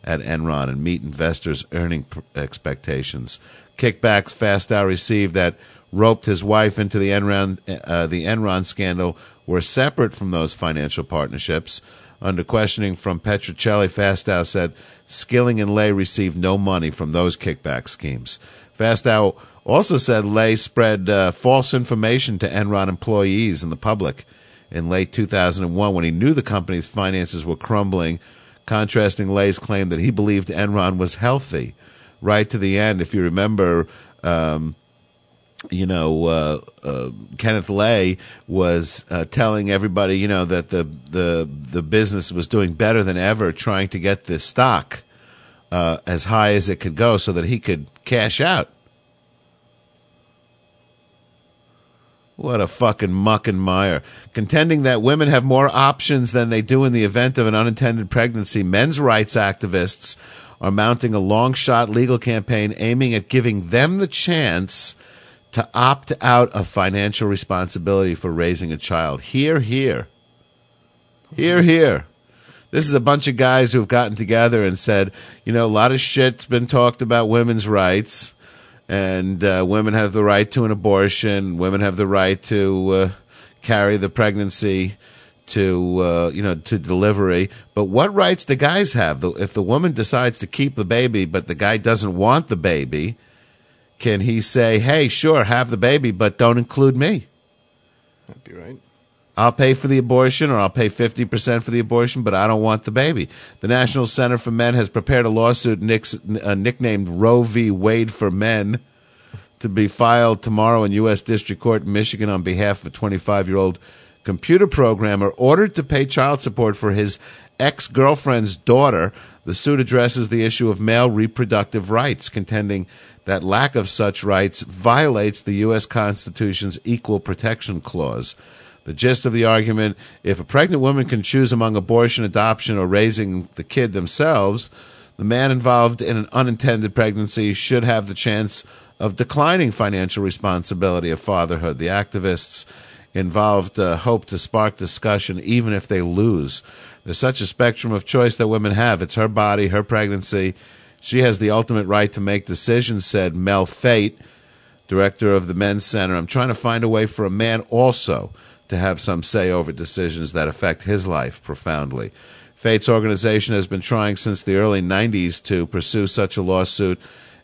S1: at Enron and meet investors' earning expectations. Kickbacks Fastow received that roped his wife into the Enron, uh, the Enron scandal were separate from those financial partnerships. Under questioning from Petrocelli, Fastow said Skilling and Lay received no money from those kickback schemes. Fastow also said Lay spread uh, false information to Enron employees and the public in late 2001 when he knew the company's finances were crumbling, contrasting Lay's claim that he believed Enron was healthy. Right to the end, if you remember, um, you know, uh, uh, Kenneth Lay was uh, telling everybody, you know, that the the the business was doing better than ever, trying to get the stock uh, as high as it could go, so that he could cash out. What a fucking muck and mire. Contending that women have more options than they do in the event of an unintended pregnancy, men's rights activists are mounting a long shot legal campaign aiming at giving them the chance to opt out of financial responsibility for raising a child. Here, here. Here, here. This is a bunch of guys who've gotten together and said, you know, a lot of shit's been talked about women's rights, and uh, women have the right to an abortion, women have the right to uh, carry the pregnancy to uh, you know to delivery. But what rights do guys have? If the woman decides to keep the baby, but the guy doesn't want the baby, can he say, "Hey, sure, have the baby, but don't include me"?
S7: That'd be right.
S1: I'll pay for the abortion or I'll pay 50% for the abortion, but I don't want the baby. The National Center for Men has prepared a lawsuit uh, nicknamed Roe v. Wade for Men to be filed tomorrow in U.S. District Court in Michigan on behalf of a 25 year old computer programmer ordered to pay child support for his ex girlfriend's daughter. The suit addresses the issue of male reproductive rights, contending that lack of such rights violates the U.S. Constitution's Equal Protection Clause. The gist of the argument if a pregnant woman can choose among abortion, adoption, or raising the kid themselves, The man involved in an unintended pregnancy should have the chance of declining financial responsibility of fatherhood. The activists involved uh, hope to spark discussion even if they lose. There's such a spectrum of choice that women have. It's her body, her pregnancy. She has the ultimate right to make decisions, said Mel Feit, director of the Men's Center. I'm trying to find a way for a man also to have some say over decisions that affect his life profoundly. Feit's organization has been trying since the early 90s to pursue such a lawsuit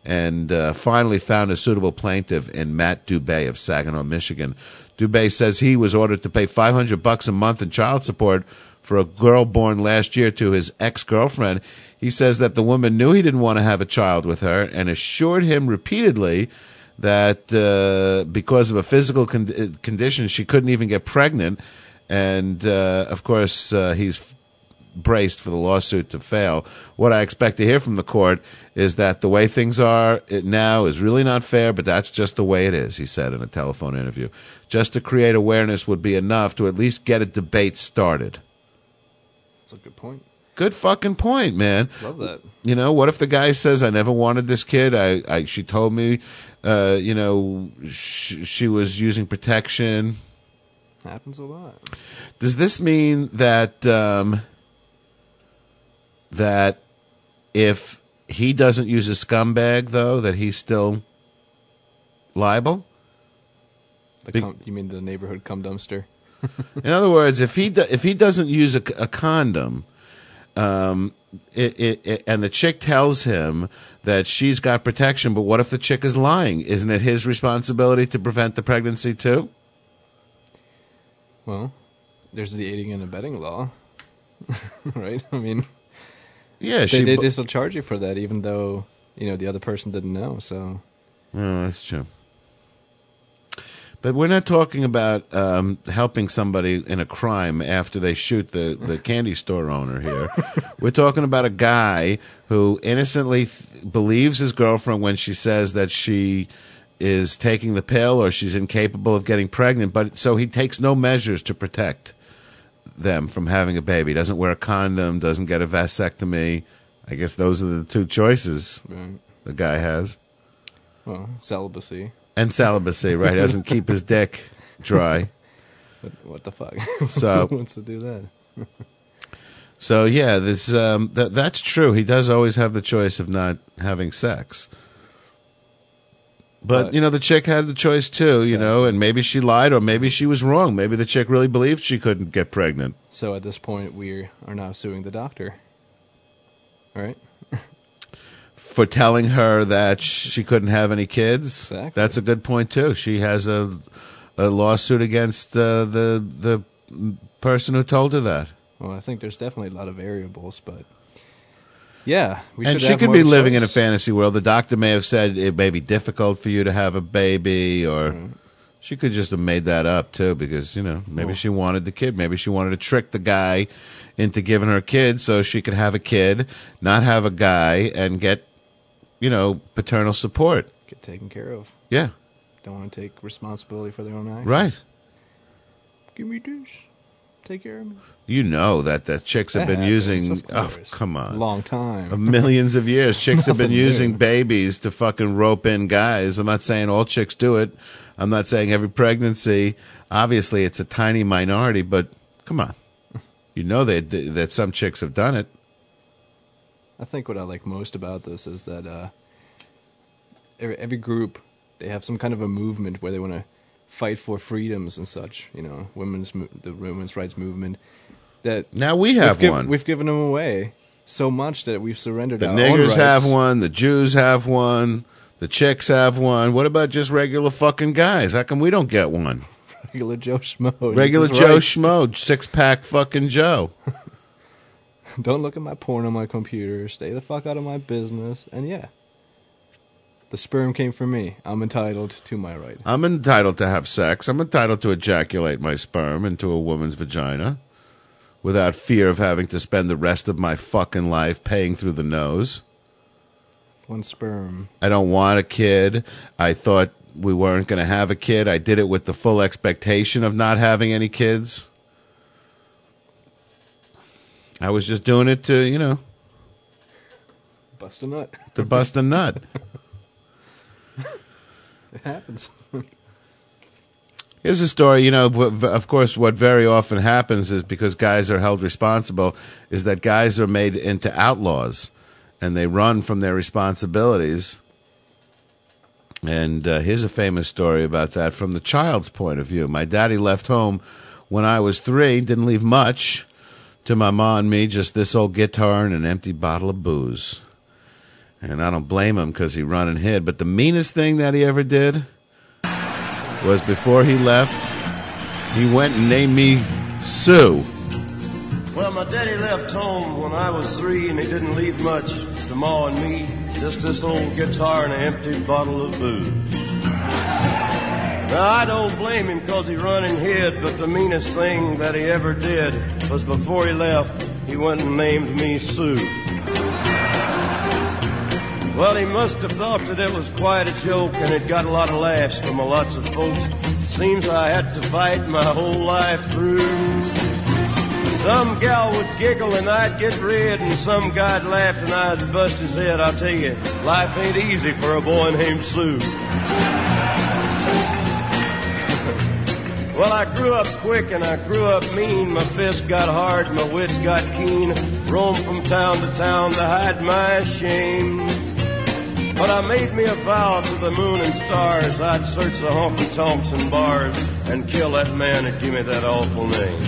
S1: and uh, finally found a suitable plaintiff in Matt Dubay of Saginaw, Michigan. Dubay says he was ordered to pay 500 bucks a month in child support for a girl born last year to his ex-girlfriend. He says that the woman knew he didn't want to have a child with her and assured him repeatedly that uh, because of a physical con- condition she couldn't even get pregnant. And uh, of course, uh, he's braced for the lawsuit to fail. What I expect to hear from the court is that the way things are now is really not fair, but that's just the way it is, he said in a telephone interview. Just to create awareness would be enough to at least get a debate started.
S7: That's a good point.
S1: Good fucking point, man.
S7: Love that.
S1: You know, what if the guy says, "I never wanted this kid. I, I she told me, uh, you know, sh- she was using protection."
S7: Happens a lot.
S1: Does this mean that um, that if he doesn't use a scumbag, though, that he's still liable?
S7: The
S1: Be-
S7: you mean the neighborhood cum dumpster?
S1: In other words, if he do, if he doesn't use a, a condom, um, it, it, it, and the chick tells him that she's got protection, but what if the chick is lying? Isn't it his responsibility to prevent the pregnancy too?
S7: Well, there's the aiding and abetting law, right? I mean,
S1: Yeah,
S7: they,
S1: she.
S7: they, they still charge you for that, even though you know the other person didn't know. So
S1: Oh, that's true. But we're not talking about um, helping somebody in a crime after they shoot the, the candy store owner here. we're talking about a guy who innocently th- believes his girlfriend when she says that she is taking the pill or she's incapable of getting pregnant, but so he takes no measures to protect them from having a baby. Doesn't wear a condom, doesn't get a vasectomy. I guess those are the two choices
S7: Right.
S1: the guy has.
S7: well, celibacy.
S1: And celibacy, right? He doesn't keep his dick dry.
S7: What, the fuck?
S1: So-
S7: Who wants to do that?
S1: So yeah, this um, that that's true. He does always have the choice of not having sex. But,
S7: But-
S1: you know, the chick had the choice too, you know, and maybe she lied or maybe she was wrong. Maybe the chick really believed she couldn't get pregnant.
S7: So at this point, we are now suing the doctor. All right.
S1: For telling her that she couldn't have any kids.
S7: Exactly.
S1: That's a good point too. She has a a lawsuit against uh, the the person who told her that.
S7: Well, I think there's definitely a lot of variables, but yeah, we
S1: and she could be living in a fantasy world. The doctor may have said it may be difficult for you to have a baby, or
S7: Mm-hmm.
S1: she could just have made that up too, because you know maybe she wanted the kid. Maybe she wanted to trick the guy into giving her a kid so she could have a kid, not have a guy, and get you know paternal support.
S7: get taken care of.
S1: Yeah,
S7: Don't want to take responsibility for their own actions.
S1: right.
S7: Give me this. Take care of me.
S1: You know that that chicks have been using. Oh, come on.
S7: Long time.
S1: millions of years. Chicks have been
S7: Nothing
S1: using
S7: new.
S1: babies to fucking rope in guys. I'm not saying all chicks do it. I'm not saying every pregnancy. Obviously, it's a tiny minority, but come on. You know that that some chicks have done it.
S7: I think what I like most about this is that uh, every, every group they have some kind of a movement where they want to fight for freedoms and such. You know, women's the women's rights movement. That
S1: Now we
S7: we've
S1: have
S7: giv-
S1: one.
S7: We've given them away so much that we've surrendered
S1: The
S7: our own
S1: niggers have one. The Jews have one. The chicks have one. What about just regular fucking guys? How come we don't get one?
S7: Regular Joe Schmo.
S1: Regular Joe
S7: rights.
S1: Schmo, six pack fucking Joe.
S7: Don't look at my porn on my computer. Stay the fuck out of my business. And yeah, the sperm came from me. I'm entitled to my right.
S1: I'm entitled to have sex. I'm entitled to ejaculate my sperm into a woman's vagina without fear of having to spend the rest of my fucking life paying through the nose.
S7: One sperm.
S1: I don't want a kid. I thought we weren't going to have a kid. I did it with the full expectation of not having any kids. I was just doing it to, you know,
S7: Bust a nut.
S1: to bust a nut.
S7: It happens.
S1: Here's a story. You know, of course, what very often happens is because guys are held responsible, is that guys are made into outlaws, and they run from their responsibilities. And uh, here's a famous story about that from the child's point of view. My daddy left home when I was three, didn't leave much to my ma and me, just this old guitar and an empty bottle of booze. And I don't blame him because he run and hid. But the meanest thing that he ever did was before he left, he went and named me Sue.
S11: Well, my daddy left home when I was three, and he didn't leave much to Ma and me. Just this old guitar and an empty bottle of booze. Now, I don't blame him because he run and hid, but the meanest thing that he ever did was before he left, he went and named me Sue. Well, he must have thought that it was quite a joke, and it got a lot of laughs from a lots of folks. Seems I had to fight my whole life through. Some gal would giggle and I'd get red, and some guy'd laugh and I'd bust his head. I'll tell you, life ain't easy for a boy named Sue. Well, I grew up quick and I grew up mean. My fists got hard, my wits got keen. Roamed from town to town to hide my shame. But I made me a vow to the moon and stars I'd search the honky tonks and bars and kill that man that gave me that awful name.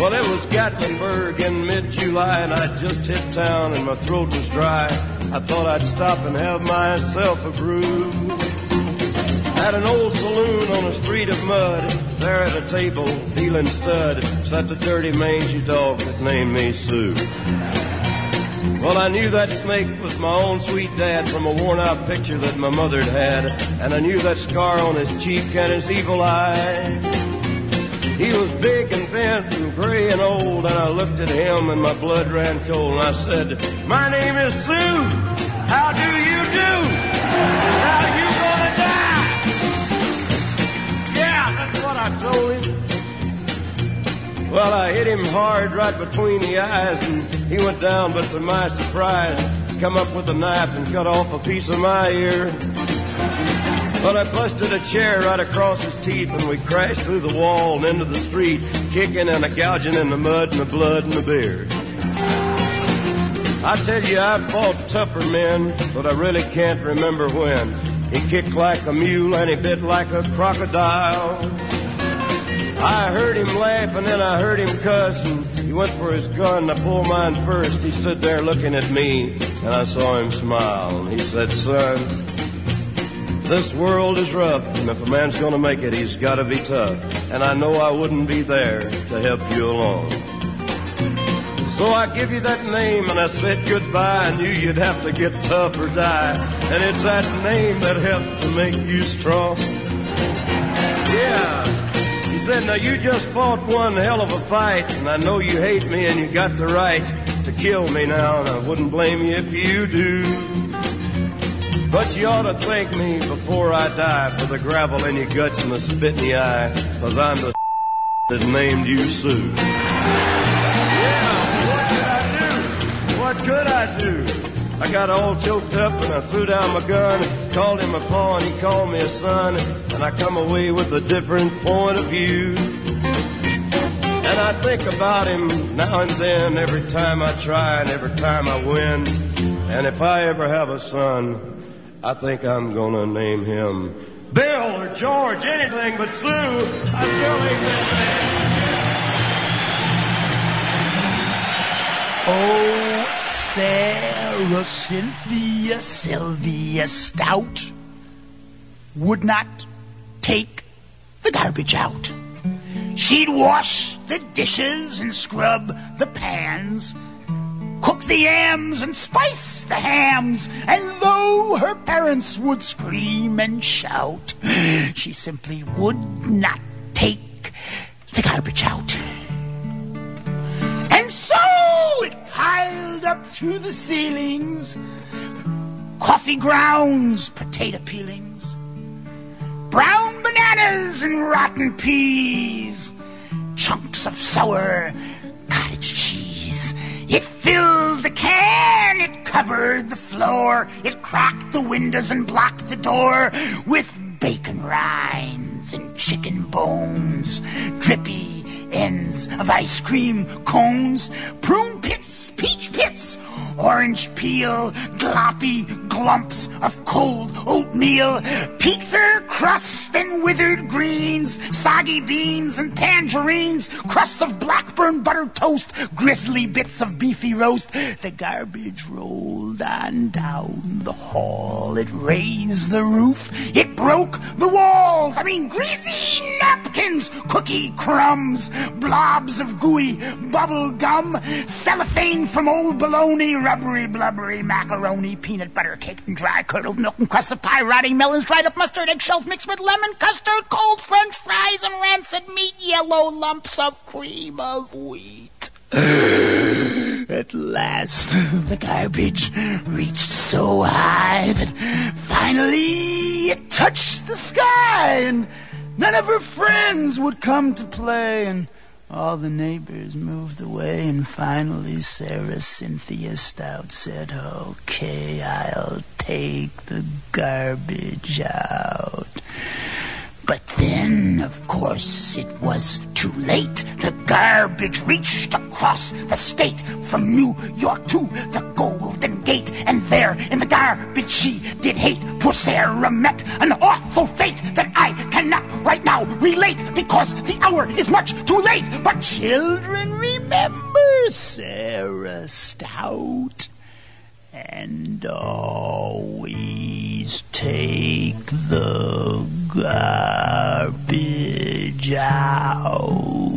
S11: Well, it was Gatlinburg in mid-July and I'd just hit town and my throat was dry. I thought I'd stop and have myself a brew. At an old saloon on a street of mud, there at a table, dealing stud, sat the dirty mangy dog that named me Sue. Well, I knew that snake was my own sweet dad from a worn out picture that my mother'd had, and I knew that scar on his cheek and his evil eye. He was big and bent and gray and old, and I looked at him and my blood ran cold, and I said, My name is Sue. Well, I hit him hard right between the eyes, and he went down, but to my surprise, come up with a knife and cut off a piece of my ear. But I busted a chair right across his teeth, and we crashed through the wall and into the street, kicking and a gouging in the mud and the blood and the beer. I tell you, I've fought tougher men, but I really can't remember when. He kicked like a mule and he bit like a crocodile. I heard him laugh and then I heard him cuss and he went for his gun. I pulled mine first. He stood there looking at me and I saw him smile. And he said, son, this world is rough and if a man's gonna make it, he's gotta be tough. And I know I wouldn't be there to help you along. So I give you that name and I said goodbye. I knew you'd have to get tough or die. And it's that name that helped to make you strong. Said, now you just fought one hell of a fight. And I know you hate me and you got the right to kill me now. And I wouldn't blame you if you do. But you ought to thank me before I die for the gravel in your guts and the spit in your eye. Cause I'm the that named you Sue. Yeah, what could I do? What could I do? I got all choked up and I threw down my gun, called him a paw and he called me a son, and I come away with a different point of view. And I think about him now and then, every time I try and every time I win. And if I ever have a son, I think I'm gonna name him Bill or George, anything but Sue. I still ain't
S14: Oh, Sarah Cynthia Sylvia Stout would not take the garbage out. She'd wash the dishes and scrub the pans, cook the yams and spice the hams, and though her parents would scream and shout, she simply would not take the garbage out. And so it piled up to the ceilings coffee grounds, potato peelings, brown bananas and rotten peas, chunks of sour cottage cheese. It filled the can, it covered the floor. It cracked the windows and blocked the door with bacon rinds and chicken bones, drippy ends of ice cream cones, prune pits, peach pits, orange peel, gloppy glumps of cold oatmeal, pizza crust and withered greens, soggy beans and tangerines, crusts of blackburn butter toast, grisly bits of beefy roast. The garbage rolled on down the hall. It raised the roof. It broke the walls. I mean, greasy napkins, cookie crumbs, blobs of gooey bubble gum, cellophane from old bologna, rubbery, blubbery macaroni, peanut butter cake and dry, curdled milk and crusts of pie, rotting melons, dried up mustard, eggshells mixed with lemon custard, cold French fries, and rancid meat, yellow lumps of cream of wheat. At last, the garbage reached so high that finally it touched the sky, and none of her friends would come to play, and all the neighbors moved away, and finally Sarah Cynthia Stout said, Okay, I'll take the garbage out. But then, of course, it was too late. The garbage reached across the state from New York to the Golden Gate. And there in the garbage she did hate. Poor Sarah met an awful fate that I cannot right now relate because the hour is much too late. But children, remember Sarah Stout. And always take the garbage out.
S8: Don't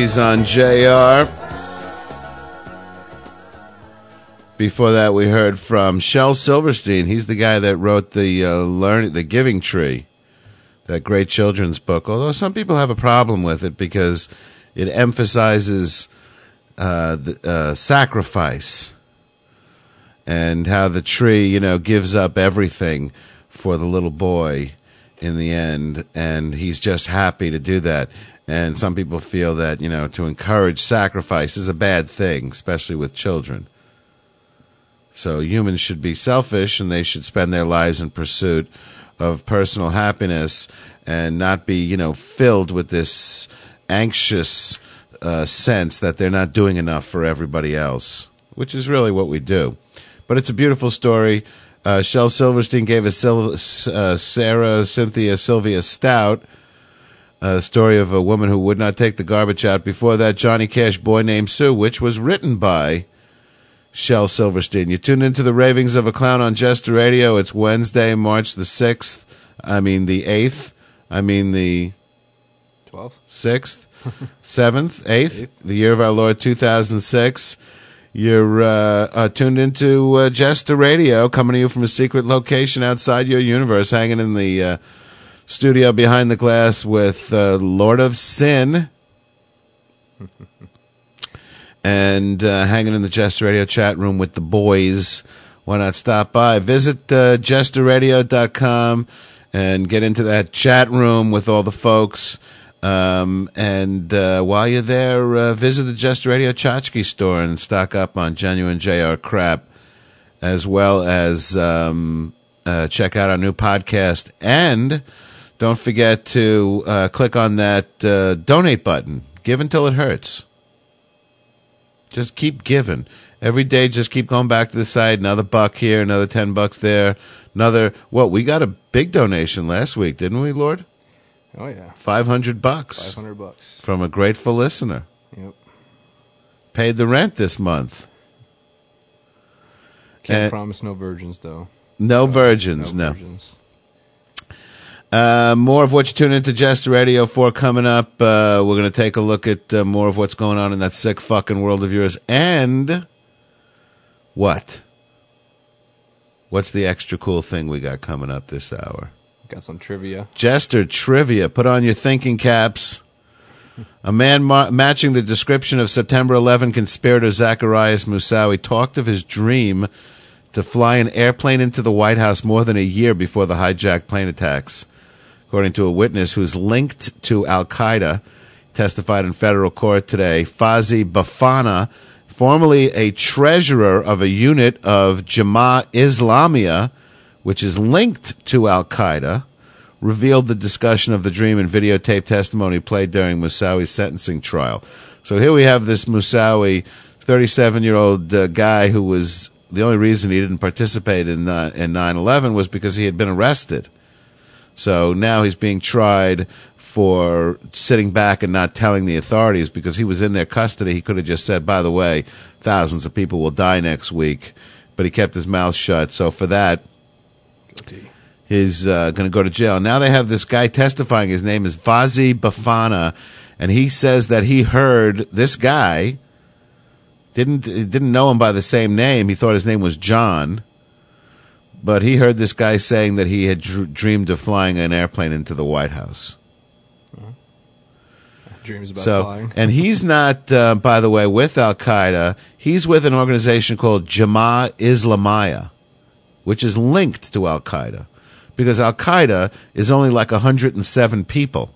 S1: Doobies on JR. Before that, we heard from Shel Silverstein. He's the guy that wrote the uh, learn the Giving Tree, that great children's book. Although some people have a problem with it because it emphasizes uh, the, uh, sacrifice and how the tree, you know, gives up everything for the little boy in the end, and he's just happy to do that. And some people feel that, you know, to encourage sacrifice is a bad thing, especially with children. So humans should be selfish and they should spend their lives in pursuit of personal happiness and not be, you know, filled with this anxious uh, sense that they're not doing enough for everybody else, which is really what we do. But it's a beautiful story. Uh, Shel Silverstein gave us Sil- uh, Sarah Cynthia Sylvia Stout a story of a woman who would not take the garbage out. Before that, Johnny Cash, Boy Named Sue, which was written by Shel Silverstein. You tuned into the ravings of a clown on Jester Radio. It's Wednesday, March the 6th. I mean, the 8th. I mean, the
S7: 12th?
S1: 6th, 7th, 8th, the year of our Lord 2006. You're uh, uh, tuned into uh, Jester Radio, coming to you from a secret location outside your universe, hanging in the uh, studio behind the glass with uh, Lord of Sin. and uh, hanging in the Jester Radio chat room with the boys. Why not stop by? Visit uh, jesterradio.com and get into that chat room with all the folks. Um, and uh, while you're there, uh, visit the Jester Radio Tchotchke store and stock up on genuine JR crap, as well as um, uh, check out our new podcast. And don't forget to uh, click on that uh, donate button. Give until it hurts. Just keep giving. Every day, just keep going back to the site. Another buck here, another 10 bucks there. Another, what, we got a big donation last week, didn't we, Lord?
S7: Oh yeah,
S1: 500 bucks.
S7: 500 bucks.
S1: From a grateful listener.
S7: Yep.
S1: Paid the rent this month.
S7: Can't
S1: Uh,
S7: promise no virgins though.
S1: No virgins, no.
S7: virgins.
S1: Uh, more of what you tune into Jester Radio for coming up. Uh, we're going to take a look at uh, more of what's going on in that sick fucking world of yours. And what? What's the extra cool thing we got coming up this hour?
S7: Got some trivia.
S1: Jester trivia. Put on your thinking caps. A man ma- matching the description of September 11 conspirator Zacharias Moussaoui talked of his dream to fly an airplane into the White House more than a year before the hijacked plane attacks. According to a witness who's linked to Al Qaeda, testified in federal court today, Fazi Bafana, formerly a treasurer of a unit of Jama Islamia, which is linked to Al Qaeda, revealed the discussion of the dream in videotape testimony played during Moussaoui's sentencing trial. So here we have this Musawi, 37 year old uh, guy who was the only reason he didn't participate in uh, in 9/11 was because he had been arrested. So now he's being tried for sitting back and not telling the authorities because he was in their custody. He could have just said, "By the way, thousands of people will die next week," but he kept his mouth shut. So for that, he's uh, going to go to jail. Now they have this guy testifying. His name is Fazi Bafana, and he says that he heard this guy didn't didn't know him by the same name. He thought his name was John, but he heard this guy saying that he had dr- dreamed of flying an airplane into the White House.
S7: Dreams about
S1: so,
S7: flying.
S1: and he's not, uh, by the way, with Al Qaeda. He's with an organization called Jama Islamiyah, which is linked to Al Qaeda, because Al Qaeda is only like 107 people.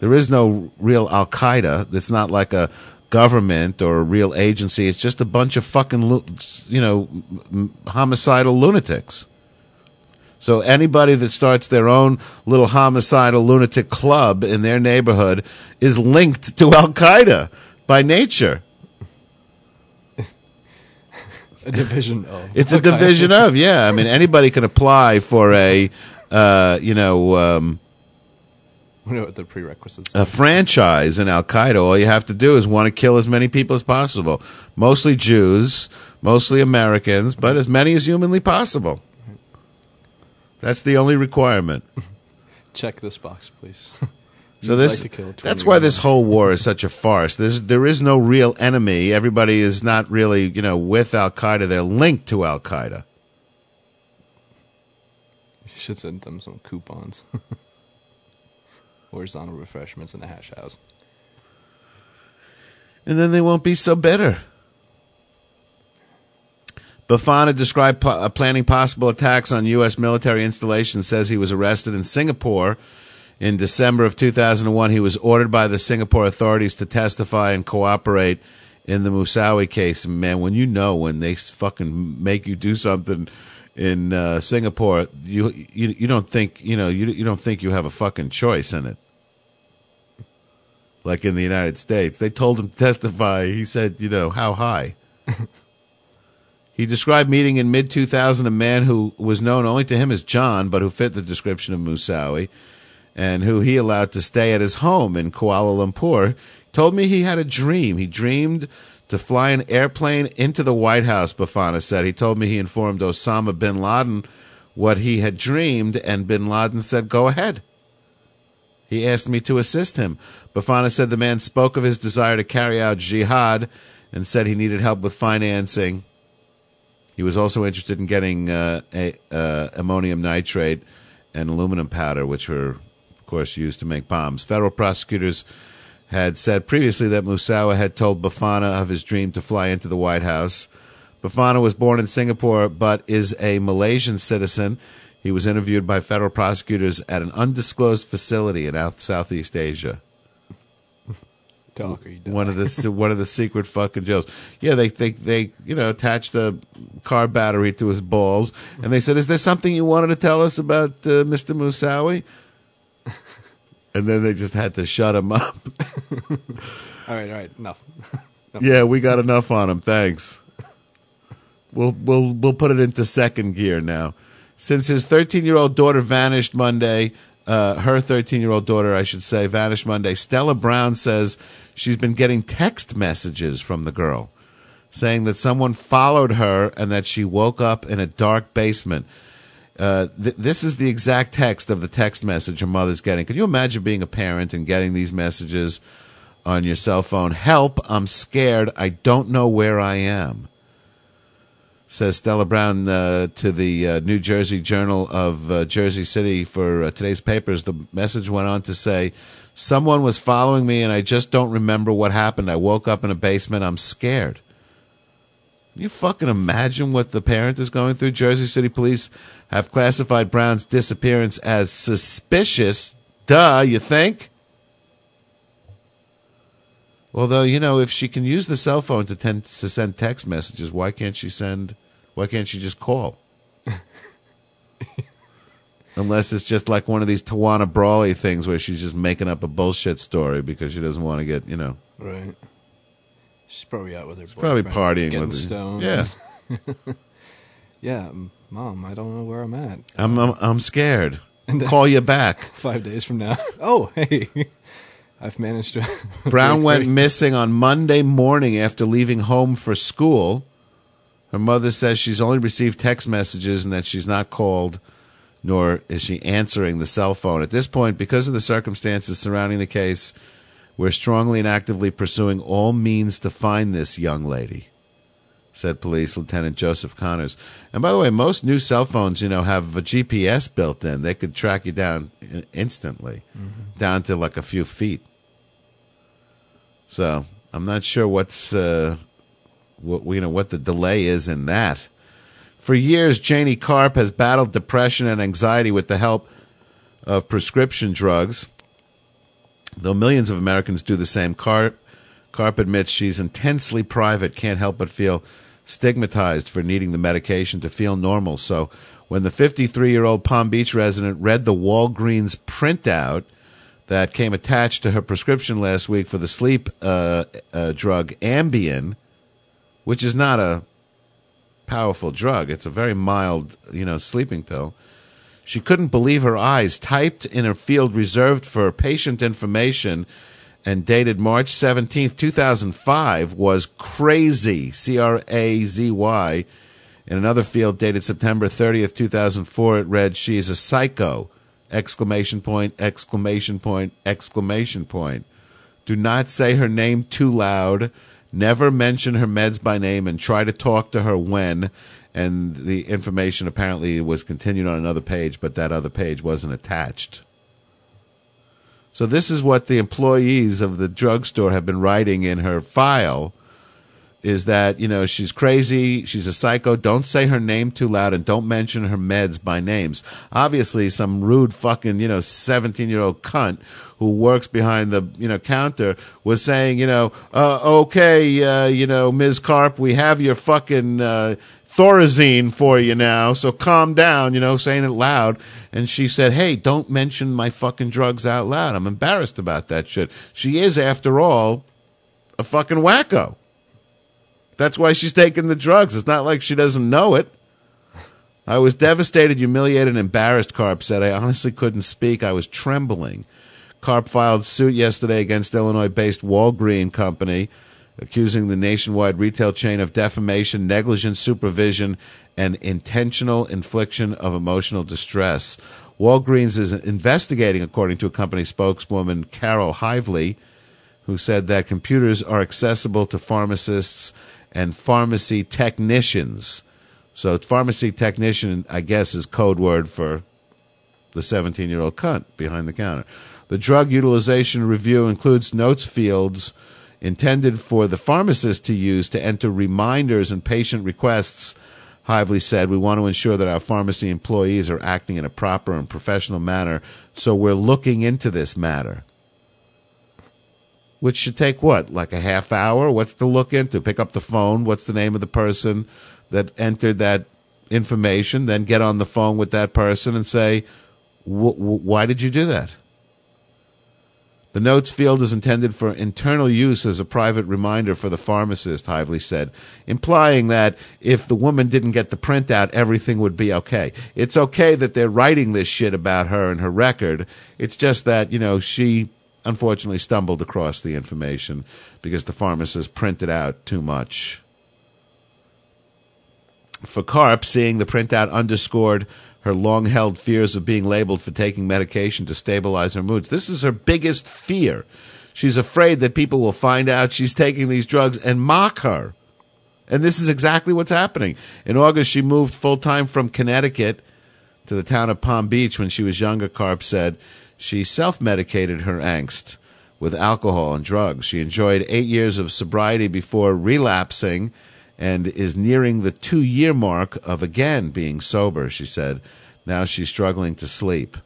S1: There is no real Al Qaeda. It's not like a government or a real agency. It's just a bunch of fucking, you know, homicidal lunatics. So anybody that starts their own little homicidal lunatic club in their neighborhood is linked to Al Qaeda by nature.
S7: A division of.
S1: It's a division of, yeah. I mean, anybody can apply for a, uh, you know, um,
S7: We know what the prerequisites.
S1: a franchise in Al Qaeda. All you have to do is want to kill as many people as possible. Mostly Jews, mostly Americans, but as many as humanly possible. That's the only requirement.
S7: Check this box, please.
S1: So
S7: You'd
S1: this
S7: like
S1: that's why this whole war is such a farce. There's there is no real enemy. Everybody is not really, you know, with Al Qaeda. They're linked to Al Qaeda.
S7: You should send them some coupons. Horizontal refreshments in the hash house.
S1: and then they won't be so bitter. Bafana described po- uh, planning possible attacks on U.S. military installations. Says he was arrested in Singapore in December of 2001. He was ordered by the Singapore authorities to testify and cooperate in the Moussaoui case. Man, when you know when they fucking make you do something in uh, Singapore, you, you you don't think you know you you don't think you have a fucking choice in it like in the United States. They told him to testify. He said, you know, how high? he described meeting in mid 2000 a man who was known only to him as John, but who fit the description of Moussaoui, and who he allowed to stay at his home in Kuala Lumpur. Told me he had a dream. He dreamed to fly an airplane into the White House, Bafana said. He told me he informed Osama bin Laden what he had dreamed, and bin Laden said, go ahead. He asked me to assist him. Bafana said the man spoke of his desire to carry out jihad and said he needed help with financing. He was also interested in getting uh, a, uh, ammonium nitrate and aluminum powder, which were, of course, used to make bombs. Federal prosecutors had said previously that Moussaoui had told Bafana of his dream to fly into the White House. Bafana was born in Singapore but is a Malaysian citizen. He was interviewed by federal prosecutors at an undisclosed facility in South- Southeast Asia.
S7: Talk or you die.
S1: One of the one of the secret fucking jails. Yeah, they they they you know attached a car battery to his balls, and they said, "Is there something you wanted to tell us about uh, Mr. Moussaoui?" And then they just had to shut him up.
S7: All right, all right, enough. Enough.
S1: Yeah, we got enough on him. Thanks. We'll we'll we'll put it into second gear now. Since his 13 year old daughter vanished Monday, uh, her 13 year old daughter, I should say, vanished Monday. Stella Brown says she's been getting text messages from the girl saying that someone followed her and that she woke up in a dark basement. Uh, th- this is the exact text of the text message her mother's getting. Can you imagine being a parent and getting these messages on your cell phone? Help, I'm scared. I don't know where I am. Says Stella Brown uh, to the uh, New Jersey Journal of uh, Jersey City for uh, today's papers. The message went on to say, Someone was following me and I just don't remember what happened. I woke up in a basement. I'm scared. Can you fucking imagine what the parent is going through? Jersey City police have classified Brown's disappearance as suspicious. Duh, you think? Although, you know, if she can use the cell phone to, tend, to send text messages, why can't she send, why can't she just call? Unless it's just like one of these Tawana Brawley things where she's just making up a bullshit story because she doesn't want to get, you know.
S7: Right. She's probably out with her.
S1: probably
S7: boyfriend,
S1: partying
S7: getting
S1: with her.
S7: stoned.
S1: Yeah.
S7: yeah, mom, I don't know where I'm at.
S1: I'm, I'm, I'm scared.
S7: And then-
S1: Call you back.
S7: Five days from now. Oh, hey, I've managed to.
S1: Brown went missing on Monday morning after leaving home for school. Her mother says she's only received text messages and that she's not called, nor is she answering the cell phone. At this point, because of the circumstances surrounding the case, we're strongly and actively pursuing all means to find this young lady, said Police Lieutenant Joseph Connors. And by the way, most new cell phones, you know, have a GPS built in. They could track you down in- instantly, down to like a few feet. So I'm not sure what's uh, what you know what the delay is in that. For years, Janie Karp has battled depression and anxiety with the help of prescription drugs. Though millions of Americans do the same, Karp admits she's intensely private, can't help but feel stigmatized for needing the medication to feel normal. So when the 53 year old Palm Beach resident read the Walgreens printout that came attached to her prescription last week for the sleep uh, uh, drug Ambien, which is not a powerful drug, it's a very mild, you know, sleeping pill. She couldn't believe her eyes. Typed in a field reserved for patient information and dated March 17th, 2005 was crazy. C R A Z Y. In another field dated September 30th, 2004, it read, She is a psycho. Exclamation point, exclamation point, exclamation point. Do not say her name too loud. Never mention her meds by name and try to talk to her when. And the information apparently was continued on another page, but that other page wasn't attached. So this is what the employees of the drugstore have been writing in her file is that, you know, she's crazy, she's a psycho, don't say her name too loud and don't mention her meds by names. Obviously some rude fucking, you know, 17-year-old cunt who works behind the, you know, counter was saying, you know, uh, okay, uh, you know, Ms. Carp, we have your fucking uh Thorazine for you now, so calm down, you know, saying it loud. And she said, Hey, don't mention my fucking drugs out loud. I'm embarrassed about that shit. She is, after all, a fucking wacko. That's why she's taking the drugs. It's not like she doesn't know it. I was devastated, humiliated, and embarrassed, Carp said. I honestly couldn't speak. I was trembling. Carp filed suit yesterday against Illinois based Walgreen Company accusing the nationwide retail chain of defamation, negligent supervision, and intentional infliction of emotional distress. Walgreens is investigating, according to a company spokeswoman, Carol Hively, who said that computers are accessible to pharmacists and pharmacy technicians. So, pharmacy technician, I guess, is code word for the 17 year old cunt behind the counter. The drug utilization review includes notes fields intended for the pharmacist to use to enter reminders and patient requests. Hively said, We want to ensure that our pharmacy employees are acting in a proper and professional manner, so we're looking into this matter. Which should take what? Like a half hour? What's to look into? Pick up the phone. What's the name of the person that entered that information? Then get on the phone with that person and say, "Wh- wh- Why did you do that? The notes field is intended for internal use as a private reminder for the pharmacist, Hively said, implying that if the woman didn't get the printout, everything would be okay. It's okay that they're writing this shit about her and her record. It's just that, you know, she unfortunately stumbled across the information because the pharmacist printed out too much. For Carp, seeing the printout underscored her long held fears of being labeled for taking medication to stabilize her moods. This is her biggest fear. She's afraid that people will find out she's taking these drugs and mock her. And this is exactly what's happening. In August, she moved full time from Connecticut to the town of Palm Beach when she was younger, Carp said. She self medicated her angst with alcohol and drugs. She enjoyed eight years of sobriety before relapsing and is nearing the two year mark of again being sober, she said. Now she's struggling to sleep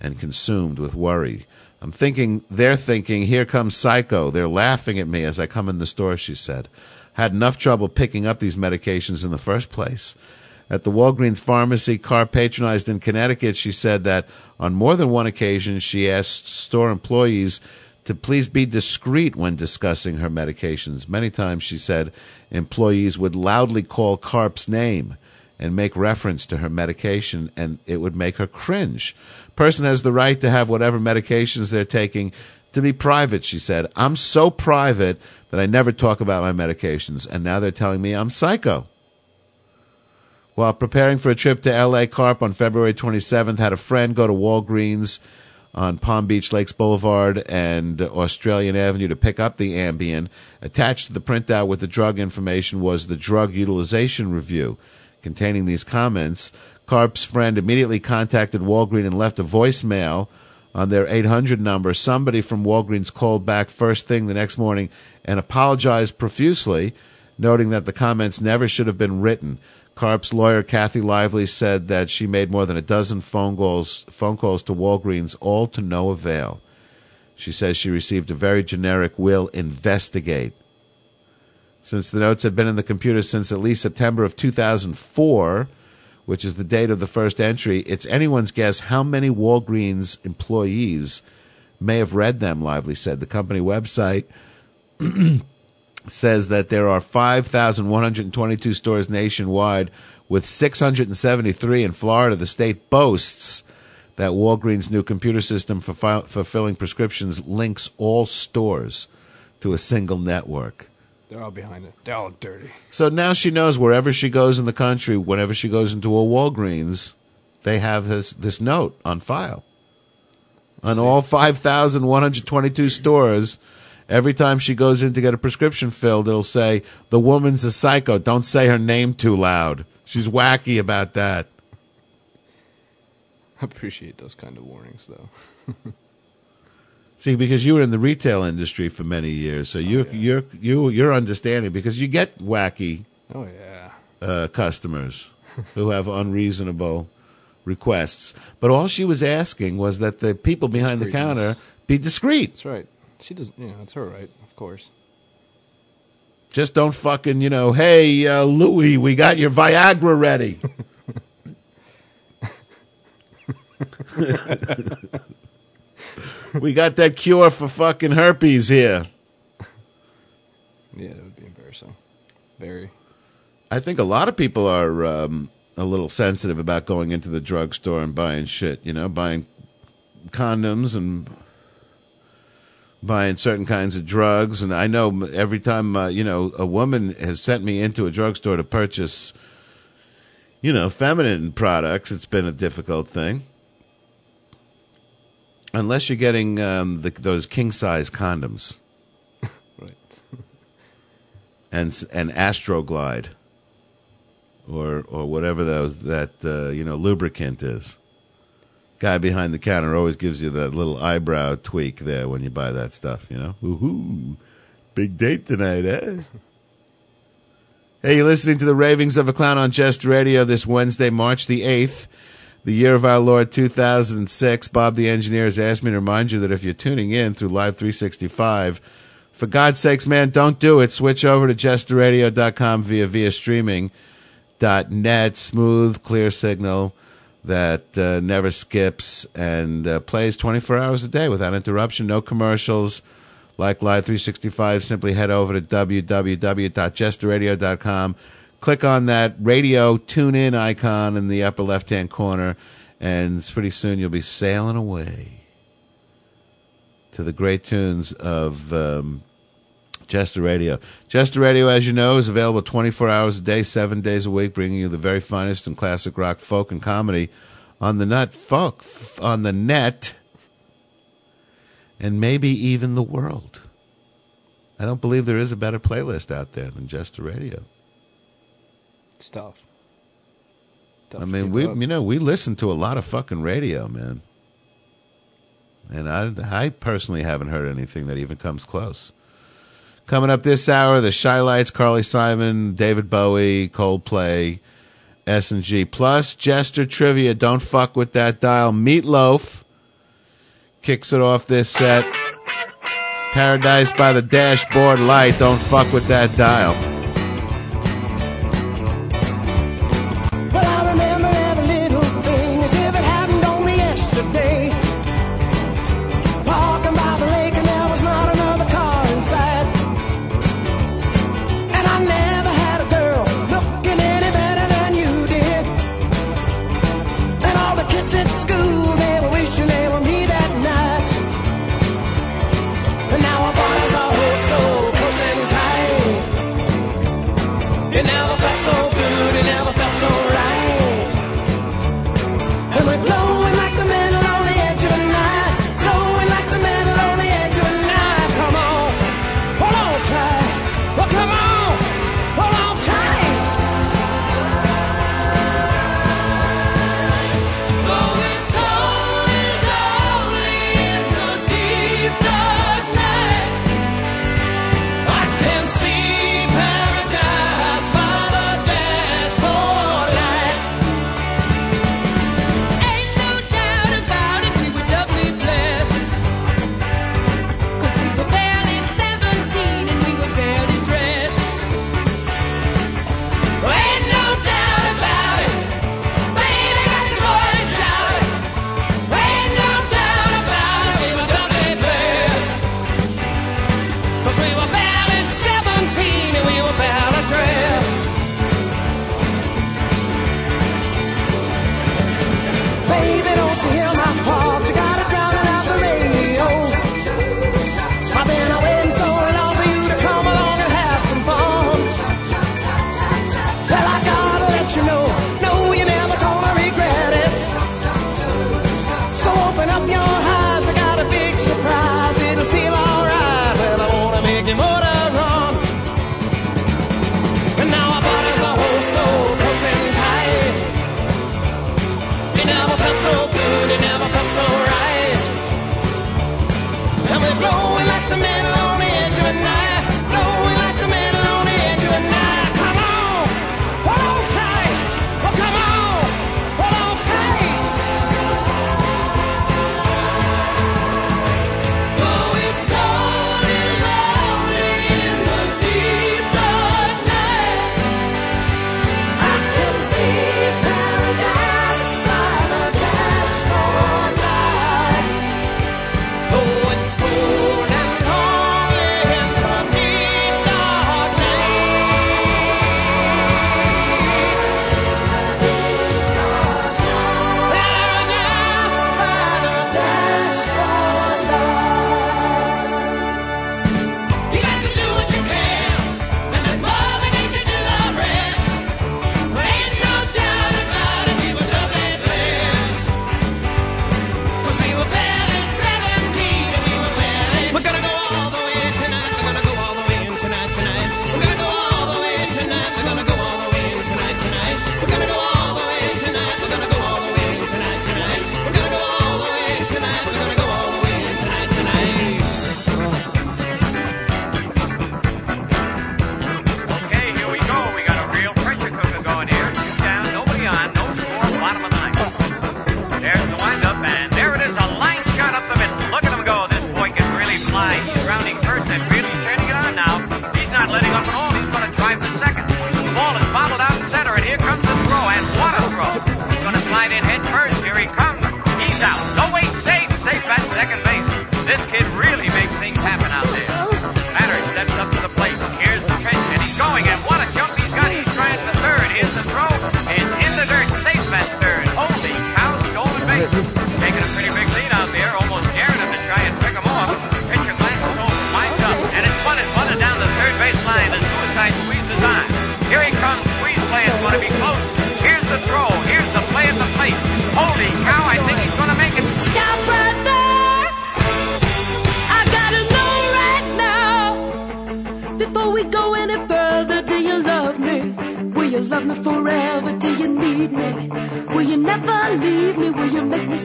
S1: and consumed with worry. I'm thinking, they're thinking, here comes Psycho. They're laughing at me as I come in the store, she said. Had enough trouble picking up these medications in the first place. At the Walgreens pharmacy car patronized in Connecticut, she said that on more than one occasion she asked store employees to please be discreet when discussing her medications. Many times, she said, employees would loudly call Carp's name and make reference to her medication, and it would make her cringe. Person has the right to have whatever medications they're taking to be private, she said. I'm so private that I never talk about my medications, and now they're telling me I'm psycho. While preparing for a trip to LA, Carp on February 27th had a friend go to Walgreens on Palm Beach Lakes Boulevard and Australian Avenue to pick up the Ambien. Attached to the printout with the drug information was the drug utilization review containing these comments. Carp's friend immediately contacted Walgreens and left a voicemail on their 800 number. Somebody from Walgreens called back first thing the next morning and apologized profusely, noting that the comments never should have been written. Carp's lawyer, Kathy Lively, said that she made more than a dozen phone calls, phone calls to Walgreens, all to no avail. She says she received a very generic will investigate. Since the notes had been in the computer since at least September of 2004, which is the date of the first entry, it's anyone's guess how many Walgreens employees may have read them, Lively said. The company website says that there are 5,122 stores nationwide, with 673 in Florida. The state boasts that Walgreens' new computer system for fi- fulfilling prescriptions links all stores to a single network.
S7: They're all behind it. They're all dirty.
S1: So now she knows wherever she goes in the country, whenever she goes into a Walgreens, they have this, this note on file. on all 5,122 stores. Every time she goes in to get a prescription filled, it'll say, The woman's a psycho. Don't say her name too loud. She's wacky about that.
S7: I appreciate those kind of warnings, though.
S1: See, because you were in the retail industry for many years, so you you're you you're understanding because you get wacky
S7: oh yeah.
S1: uh, customers who have unreasonable requests. But all she was asking was that the people behind the counter be discreet.
S7: That's right. She doesn't. You know, it's her right, of course.
S1: Just don't fucking, you know, hey, uh, Louis, we got your Viagra ready. we got that cure for fucking herpes here.
S7: Yeah, that would be embarrassing. Very.
S1: I think a lot of people are um, a little sensitive about going into the drugstore and buying shit, you know, buying condoms and buying certain kinds of drugs. And I know every time, uh, you know, a woman has sent me into a drugstore to purchase, you know, feminine products, it's been a difficult thing. Unless you're getting um, the, those king size condoms.
S7: Right.
S1: and and Astroglide, or or whatever those that uh, you know lubricant is. Guy behind the counter always gives you that little eyebrow tweak there when you buy that stuff. You know, woohoo, big date tonight, eh? Hey, you're listening to the Ravings of a Clown on Jest Radio this Wednesday, March the 8th, the year of our Lord 2006. Bob the engineer has asked me to remind you that if you're tuning in through Live 365, for God's sakes, man, don't do it. Switch over to jesterradio.com via via streaming dot net. Smooth, clear signal that uh, never skips and uh, plays 24 hours a day without interruption. No commercials. Like Live 365, simply head over to www.jesterradio.com. Click on that radio tune in icon in the upper left hand corner, and pretty soon you'll be sailing away to the great tunes of um, Jester Radio. Jester Radio, as you know, is available 24 hours a day, seven days a week, bringing you the very finest in classic rock, folk, and comedy on the nut, folk, on the net, and maybe even the world. I don't believe there is a better playlist out there than Jester Radio.
S7: It's tough. Tough
S1: I mean, we
S7: up.
S1: you know we listen to a lot of fucking radio, man. And I I personally haven't heard anything that even comes close. Coming up this hour, the Chi-Lites, Carly Simon, David Bowie, Coldplay, S and G, plus Jester trivia. Don't fuck with that dial. Meatloaf kicks it off this set. Paradise by the dashboard light. Don't fuck with that dial.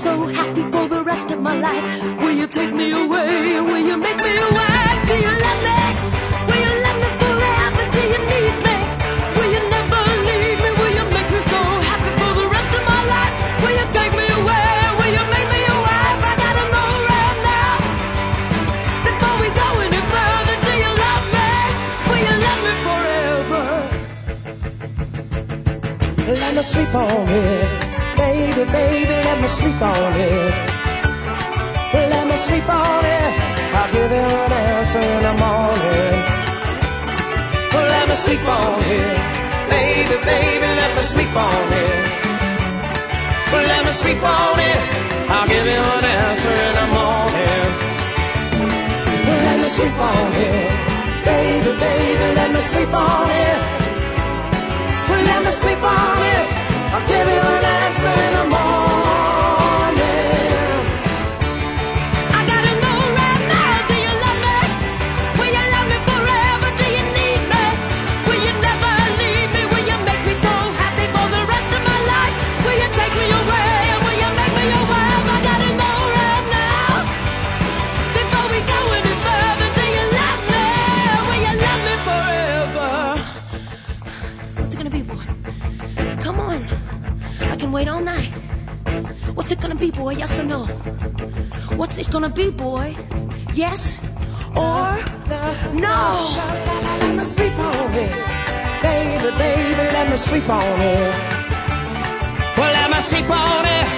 S15: so
S16: happy for the rest of my life. Will you take
S15: on it. Let me sleep on it. I'll give you an answer in the morning. Let me sleep on it. Baby, baby, let me sleep on it. Well, let me sleep on it. I'll give you an answer in the morning.
S16: boy? Yes or no? What's it gonna be, boy? Yes or no?
S15: Let me sleep on it. Baby, baby, let me sleep on it. Well, let me sleep on it.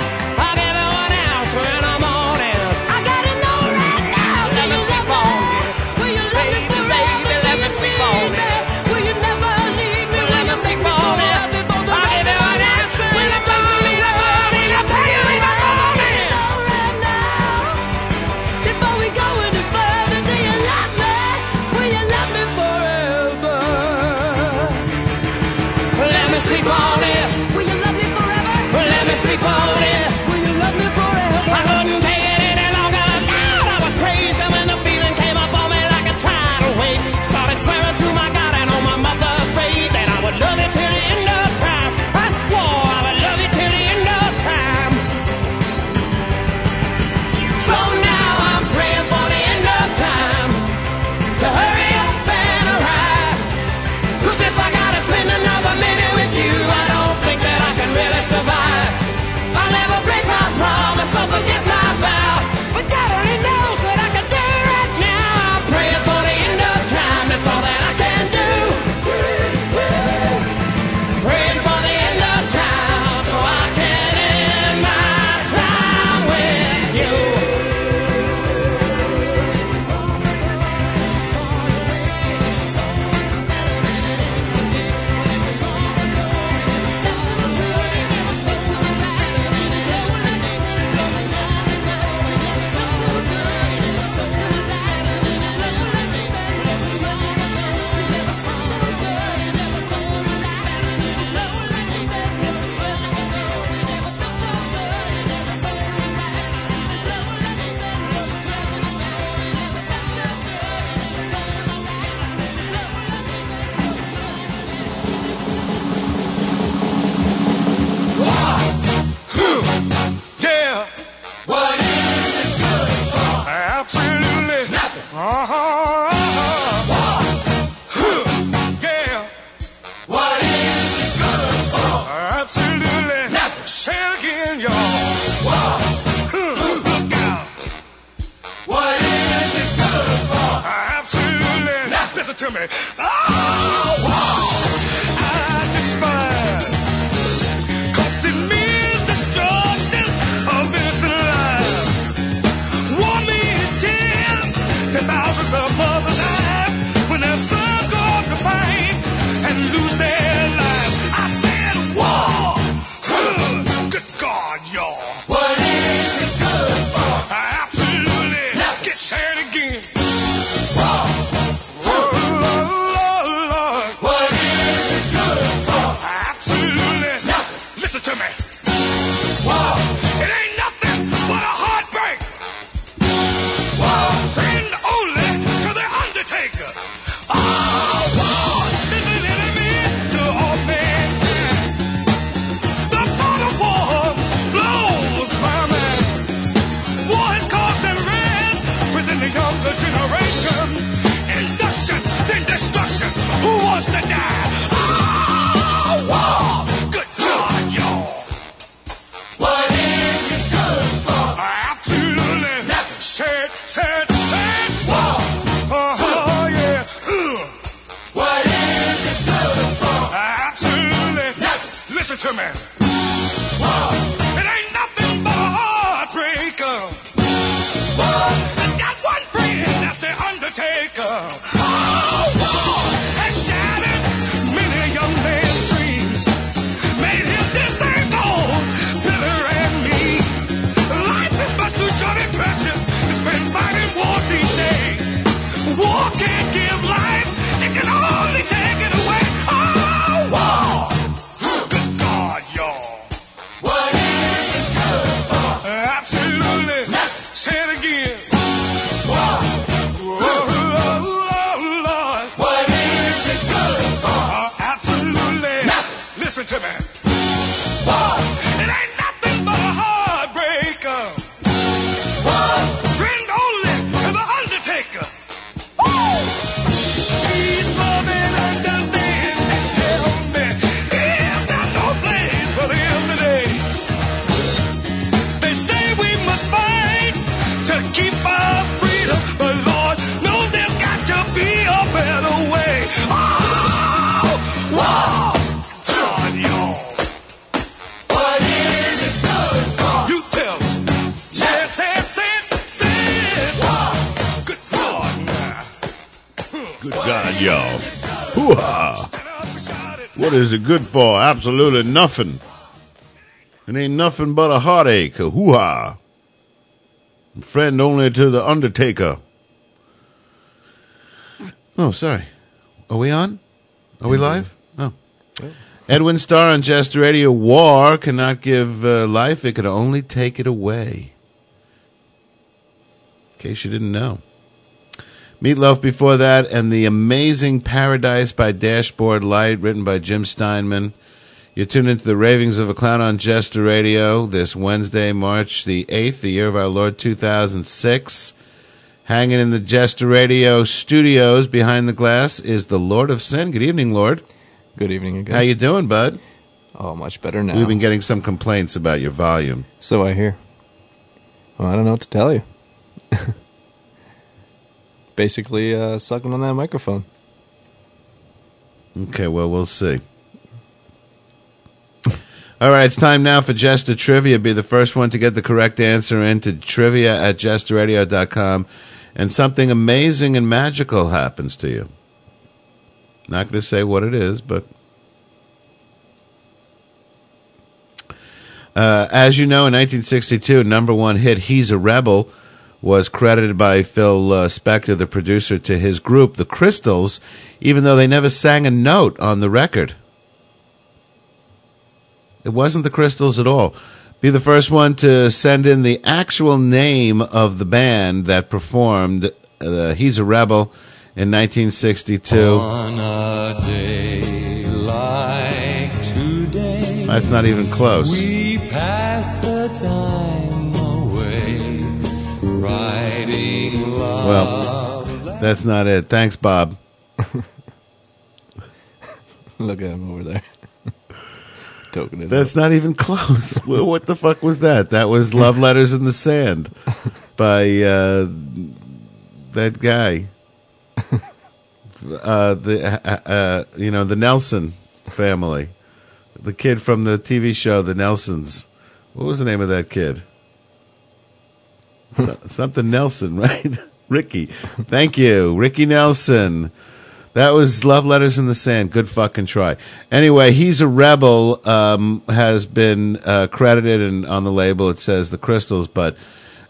S12: Good for? Absolutely nothing. It ain't nothing but a
S8: heartache. a
S1: Hoo-ha. Friend only to the Undertaker. Oh, sorry. Are we on? Are we live? Oh. Edwin Starr on Jester Radio. War cannot give uh, life, it can only take it away. In case you didn't know. Meatloaf before that, and The Amazing Paradise by Dashboard Light, written by Jim Steinman. You're tuned into the Ravings of a Clown on Jester Radio this Wednesday, March the 8th, the year of our Lord 2006. Hanging in the Jester Radio studios behind the glass is the Lord of Sin. Good evening, Lord.
S7: Good evening again.
S1: How you doing, bud?
S7: Oh, much better now.
S1: We've been getting some complaints about your volume.
S7: So I hear. Well, I don't know what to tell you. Basically, uh, sucking on that microphone.
S1: Okay, well, we'll see. All right, it's time now for Jester Trivia. Be the first one to get the correct answer into trivia at jesterradio.com, and something amazing and magical happens to you. Not going to say what it is, but. Uh, as you know, in 1962, number one hit, He's a Rebel, was credited by Phil uh, Spector, the producer, to his group, the Crystals, even though they never sang a note on the record. It wasn't the Crystals at all. Be the first one to send in the actual name of the band that performed uh, He's a Rebel in 1962.
S17: On a day like today,
S1: That's not even close. Well, that's not it. Thanks, Bob.
S7: Look at him over there. Token it
S1: That's not even close. Well, what the fuck was that? That was Love Letters in the Sand by uh, that guy. Uh, the uh, uh, you know the Nelson family, the kid from the TV show The Nelsons. What was the name of that kid? So, something Nelson, right? Ricky. Thank you, Ricky Nelson. That was Love Letters in the Sand. Good fucking try. Anyway, he's a rebel. Um, has been uh, credited and on the label it says the Crystals, but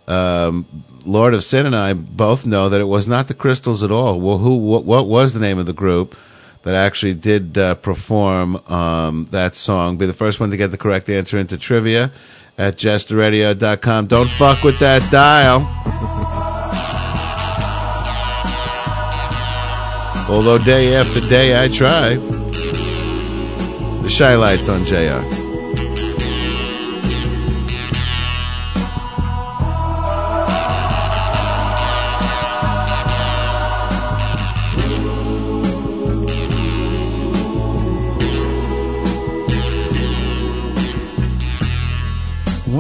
S1: um, Lord of Sin and I both know that it was not the Crystals at all. Well, who? What, what was the name of the group that actually did uh, perform um, that song? Be the first one to get the correct answer into trivia at jesterradio.com. Don't fuck with that dial. Although day after day I try. The Chi-Lites on JR.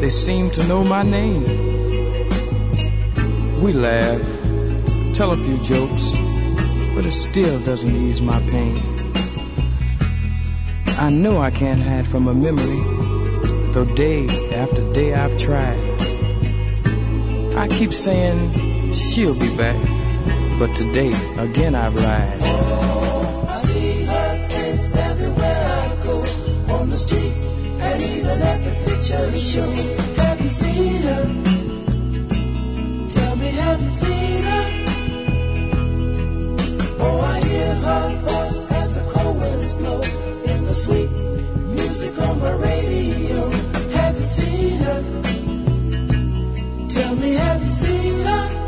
S18: They seem to know my name. We laugh, tell a few jokes, but it still doesn't ease my pain. I know I can't hide from a memory, though day after day I've tried. I keep saying she'll be back, but today again I've lied.
S15: Oh, I see her face everywhere I go on the street and even at the Have you seen her? Tell me, have you seen her? Oh, I hear her voice as the cold winds blow in the sweet music on my radio. Have you seen her? Tell me, have you seen her?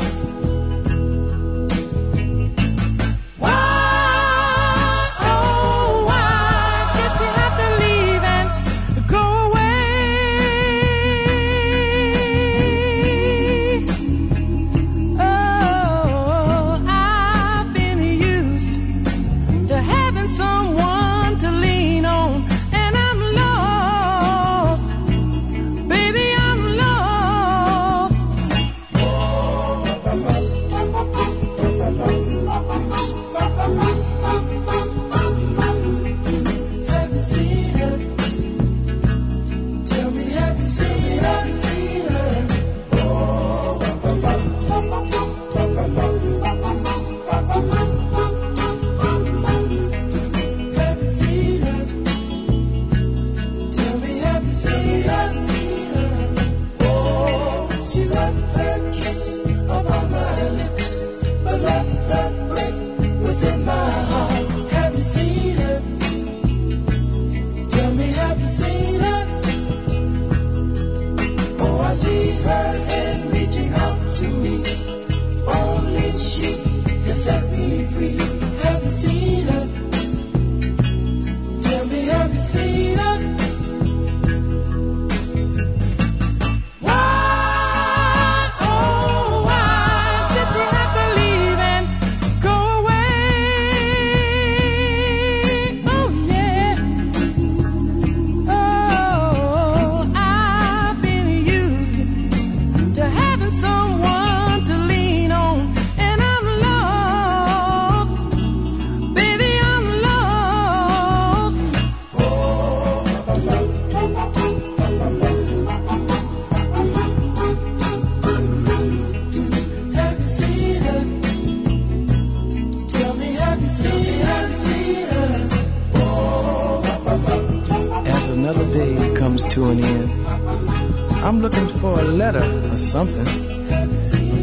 S8: I'm
S18: looking for a letter or something,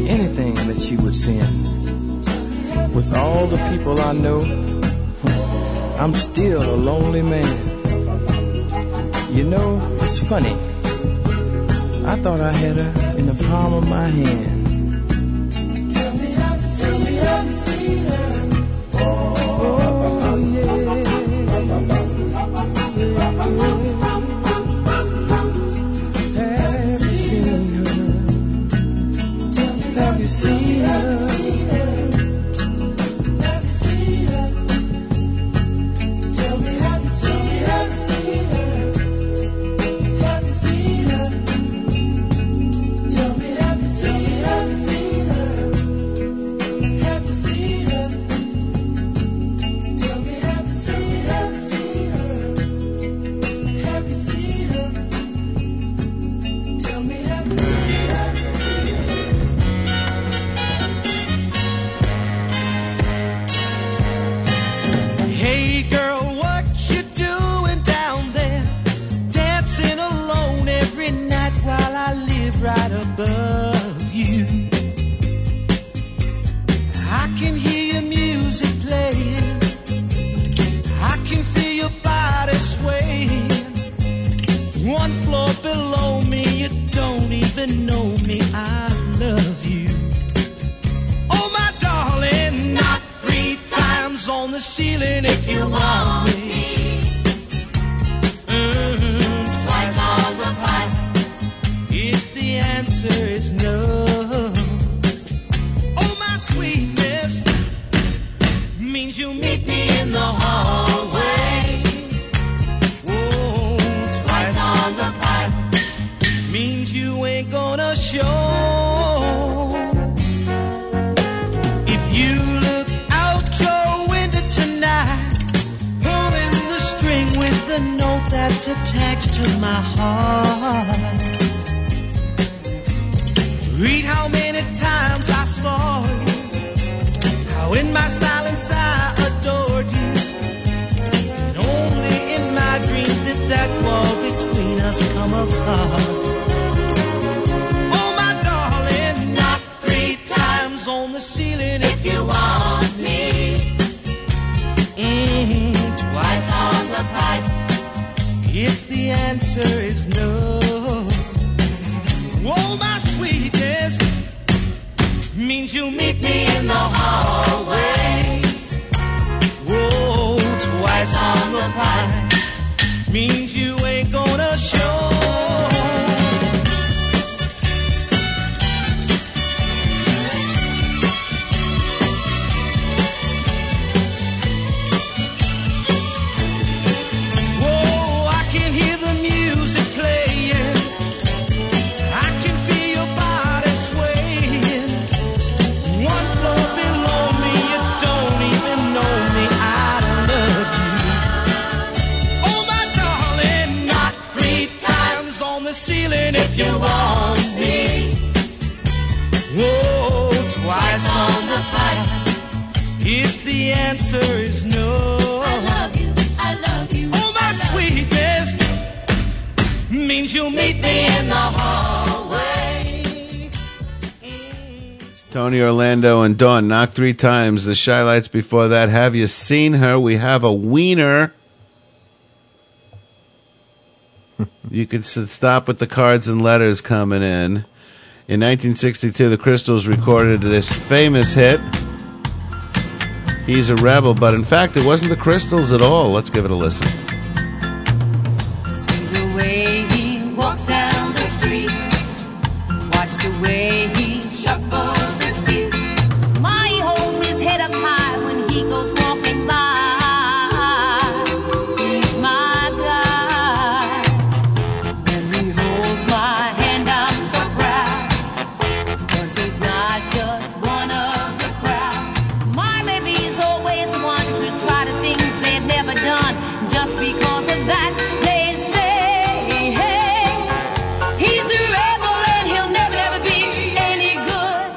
S18: anything that she would send. With all the people I know, I'm still a lonely man. You know, it's funny. I thought I had her in the palm of my hand. That's attached to my heart. Read how many times I saw you, how in my silence I adored you. And only in my dreams did that wall between us come apart. Oh, my darling, knock three times on the ceiling if you want me. hmm twice on the pipe. If the answer is no. Oh, my sweetness means you meet me in the hallway. Whoa, twice on the pipe means
S1: Tony Orlando and Dawn knocked three times. The Chi-Lites before that. Have you seen her? We have a wiener. you could stop with the cards and letters coming in. In 1962, the Crystals recorded this famous hit. He's a rebel, but in fact, it wasn't the Crystals at all. Let's give it a listen.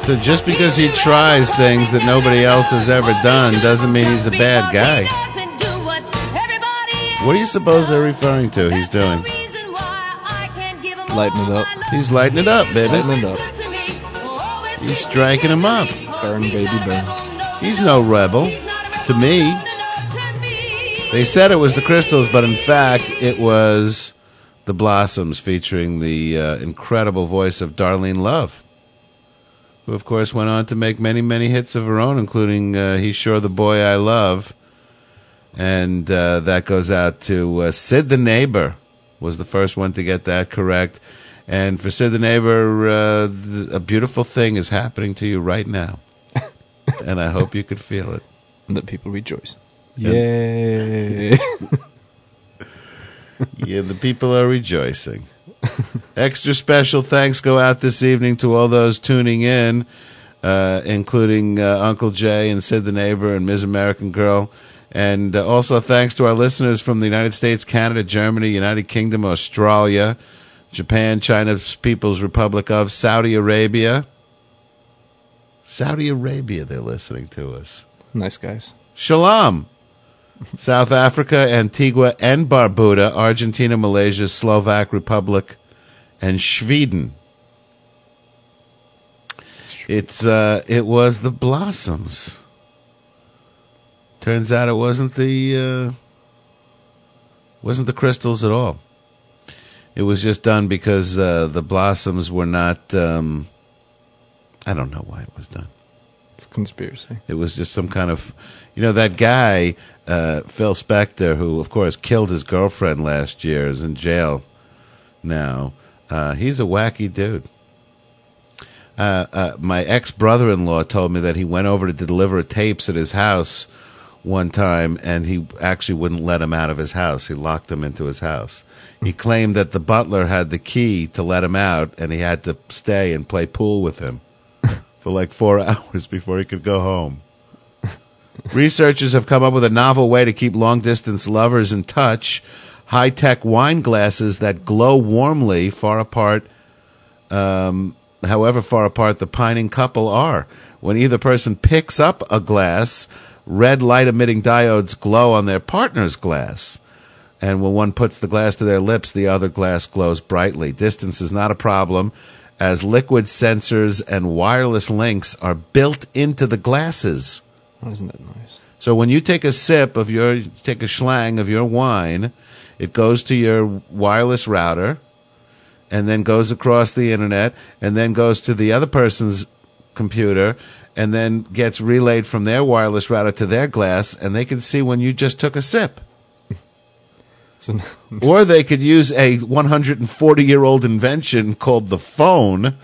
S19: So just because
S1: he tries things that nobody else has ever done doesn't mean he's a bad guy.
S19: What
S1: do you suppose they're referring to? He's doing.
S7: Lighten it up.
S1: He's lighting it up, baby.
S7: Lighten it up.
S1: He's striking him up.
S7: Burn, baby, burn.
S1: He's no rebel to me. They said it was the Crystals, but in fact, it was the Blossoms featuring the uh, incredible voice of Darlene Love, who, of course, went on to make many, many hits of her own, including uh, He's Sure the Boy I Love. And uh, that goes out to uh, Sid the Neighbor, was the first one to get that correct. And for Sid the Neighbor, uh, th- a beautiful thing is happening to you right now. and I hope you could feel it.
S7: And that people rejoice.
S1: Yeah.
S7: Yay.
S1: yeah, the people are rejoicing. Extra special thanks go out this evening to all those tuning in, uh, including uh, Uncle Jay and Sid the Neighbor and Ms. American Girl. And uh, also thanks to our listeners from the United States, Canada, Germany, United Kingdom, Australia, Japan, China's People's Republic of, Saudi Arabia. Saudi Arabia, they're listening to us.
S7: nice guys.
S1: Shalom. South Africa, Antigua and Barbuda, Argentina, Malaysia, Slovak Republic, and Sweden. It's uh, it was the Blossoms. Turns out it wasn't the uh, wasn't the Crystals at all. It was just done because uh, the Blossoms were not. Um, I don't know why it was done.
S7: It's conspiracy.
S1: It was just some kind of, you know, that guy uh, Phil Spector, who of course killed his girlfriend last year, is in jail now. Uh, he's a wacky dude. Uh, uh, my ex brother in law told me that he went over to deliver tapes at his house one time, and he actually wouldn't let him out of his house. He locked him into his house. He claimed that the butler had the key to let him out, and he had to stay and play pool with him for like four hours before he could go home. Researchers have come up with a novel way to keep long distance lovers in touch. High tech wine glasses that glow warmly far apart, um, however far apart the pining couple are. When either person picks up a glass, red light emitting diodes glow on their partner's glass. And when one puts the glass to their lips, the other glass glows brightly. Distance is not a problem, as liquid sensors and wireless links are built into the glasses.
S7: Oh, isn't that nice?
S1: So when you take a sip of your, take a schlang of your wine, it goes to your wireless router, and then goes across the internet, and then goes to the other person's computer, and then gets relayed from their wireless router to their glass, and they can see when you just took a sip. Or they could use a 140 year old invention called the phone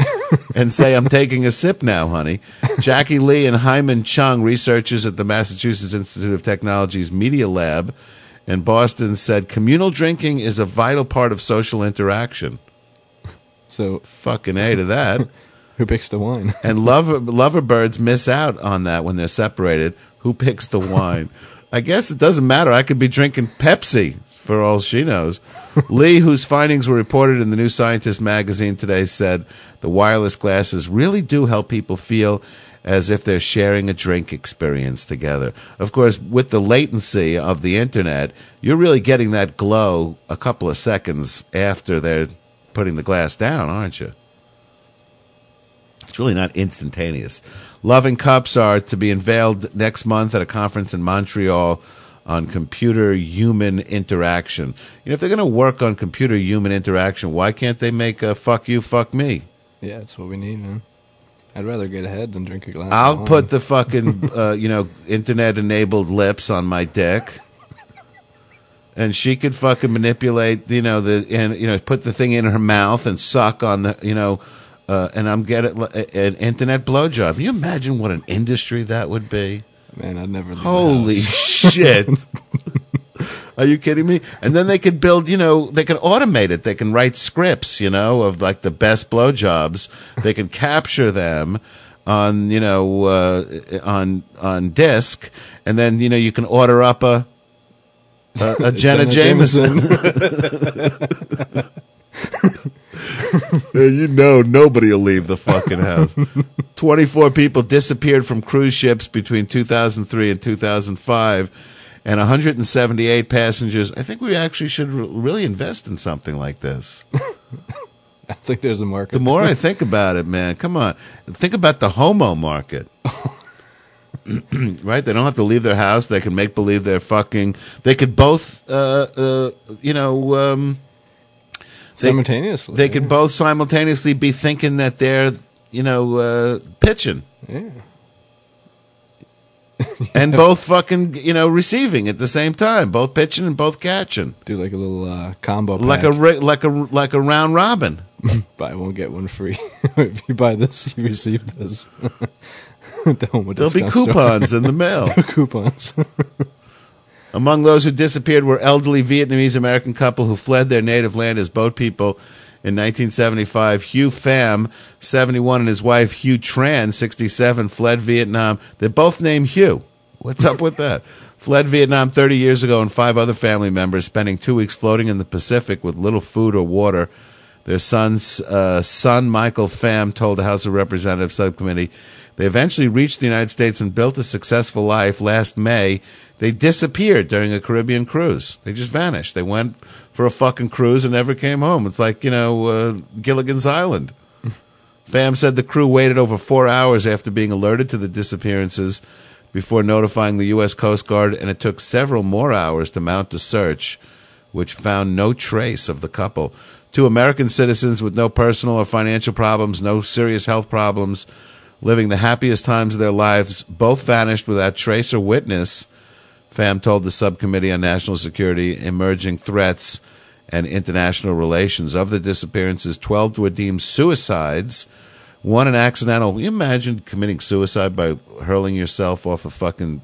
S1: and say, I'm taking a sip now, honey. Jackie Lee and Hyemin Chung, researchers at the Massachusetts Institute of Technology's Media Lab in Boston, said communal drinking is a vital part of social interaction.
S7: So
S1: fucking A to that.
S7: Who picks the wine?
S1: and lover birds miss out on that when they're separated. Who picks the wine? I guess it doesn't matter. I could be drinking Pepsi for all she knows. Lee, whose findings were reported in the New Scientist magazine today, said the wireless glasses really do help people feel as if they're sharing a drink experience together. Of course, with the latency of the internet, you're really getting that glow a couple of seconds after they're putting the glass down, aren't you? It's really not instantaneous. Loving cups are to be unveiled next month at a conference in Montreal on computer human interaction. You know, if they're going to work on computer human interaction, why can't they make a fuck you, fuck me?
S7: Yeah, that's what we need, man. I'd rather get ahead than drink a glass.
S1: I'll
S7: of wine.
S1: put the fucking, uh, you know, internet enabled lips on my dick. And she could fucking manipulate, you know, the and you know, put the thing in her mouth and suck on the, you know, uh, and I'm getting an internet blowjob. Can you imagine what an industry that would be?
S7: Man, I'd never. Leave
S1: Holy shit! Are you kidding me? And then they could build, you know, they can automate it. They can write scripts, you know, of like the best blowjobs. They can capture them on, you know, uh, on on disc, and then you know you can order up a a, a Jenna,
S7: Jenna
S1: Jameson. You know nobody will leave the fucking house. 24 people disappeared from cruise ships between 2003 and 2005 and 178 passengers. I think we actually should re- really invest in something like this.
S7: I think there's a market.
S1: The more I think about it, man, come on. Think about the homo market. right? They don't have to leave their house. They can make believe they're fucking. They could both, uh, uh, you know, um, they-
S7: Simultaneously,
S1: They could both simultaneously be thinking that they're, you know, uh, pitching.
S7: Yeah.
S1: and both fucking, you know, receiving at the same time, both pitching and both catching,
S7: Do like a little uh, combo.
S1: like a like a like a round robin.
S7: buy one get one free. if you buy this, you receive this. the
S1: There'll be coupons in the mail.
S7: coupons.
S1: Among those who disappeared were elderly Vietnamese American couple who fled their native land as boat people in 1975. Hugh Pham, 71, and his wife Hugh Tran, 67, fled Vietnam. They're both named Hugh. What's up with that? Fled Vietnam 30 years ago, and five other family members spending two weeks floating in the Pacific with little food or water. Their son's uh, son, Michael Pham, told the House of Representatives subcommittee they eventually reached the United States and built a successful life. Last May, they disappeared during a Caribbean cruise. They just vanished. They went for a fucking cruise and never came home. It's like, you know, uh, Gilligan's Island. Pham said the crew waited over four hours after being alerted to the disappearances before notifying the U.S. Coast Guard, and it took several more hours to mount a search, which found no trace of the couple. Two American citizens with no personal or financial problems, no serious health problems, living the happiest times of their lives, both vanished without trace or witness. Pham told the Subcommittee on National Security Emerging Threats and International Relations. Of the disappearances, 12 were deemed suicides, one an accidental. Can you imagine committing suicide by hurling yourself off a fucking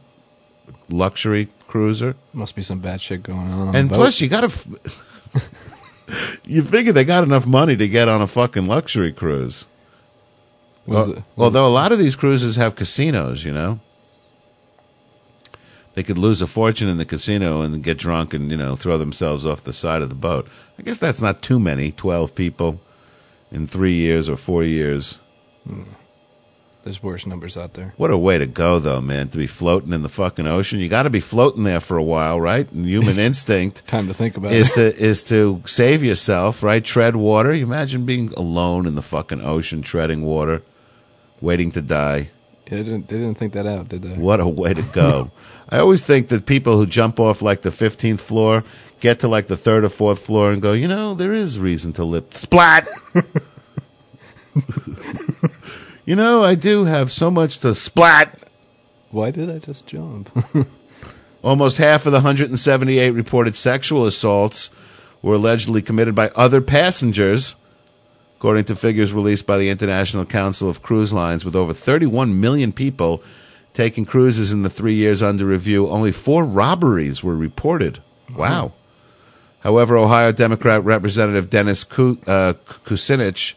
S1: luxury cruiser?
S7: Must be some bad shit going on. on
S1: And plus, you got to. you figure they got enough money to get on a fucking luxury cruise.
S7: Was
S1: Well,
S7: it-
S1: although a lot of these cruises have casinos, you know, they could lose a fortune in the casino and get drunk and you know throw themselves off the side of the boat. I guess that's not too many. Twelve people in three years or four years. Hmm.
S7: There's worse numbers out there.
S1: What a way to go, though, man! To be floating in the fucking ocean, you got to be floating there for a while, right? And human instinct
S7: Time to think about
S1: is
S7: it.
S1: to is to save yourself, right? Tread water. You imagine being alone in the fucking ocean, treading water, waiting to die.
S7: Yeah, they didn't, they didn't think that out, did they?
S1: What a way to go! I always think that people who jump off like the fifteenth floor get to like the third or fourth floor and go, you know, there is reason to live. Splat. you know, I do have so much to splat.
S7: Why did I just jump?
S1: Almost half of the 178 reported sexual assaults were allegedly committed by other passengers, according to figures released by the International Council of Cruise Lines. With over 31 million people taking cruises in the three years under review, only four robberies were reported. Wow. However, Ohio Democrat Representative Dennis uh, Kucinich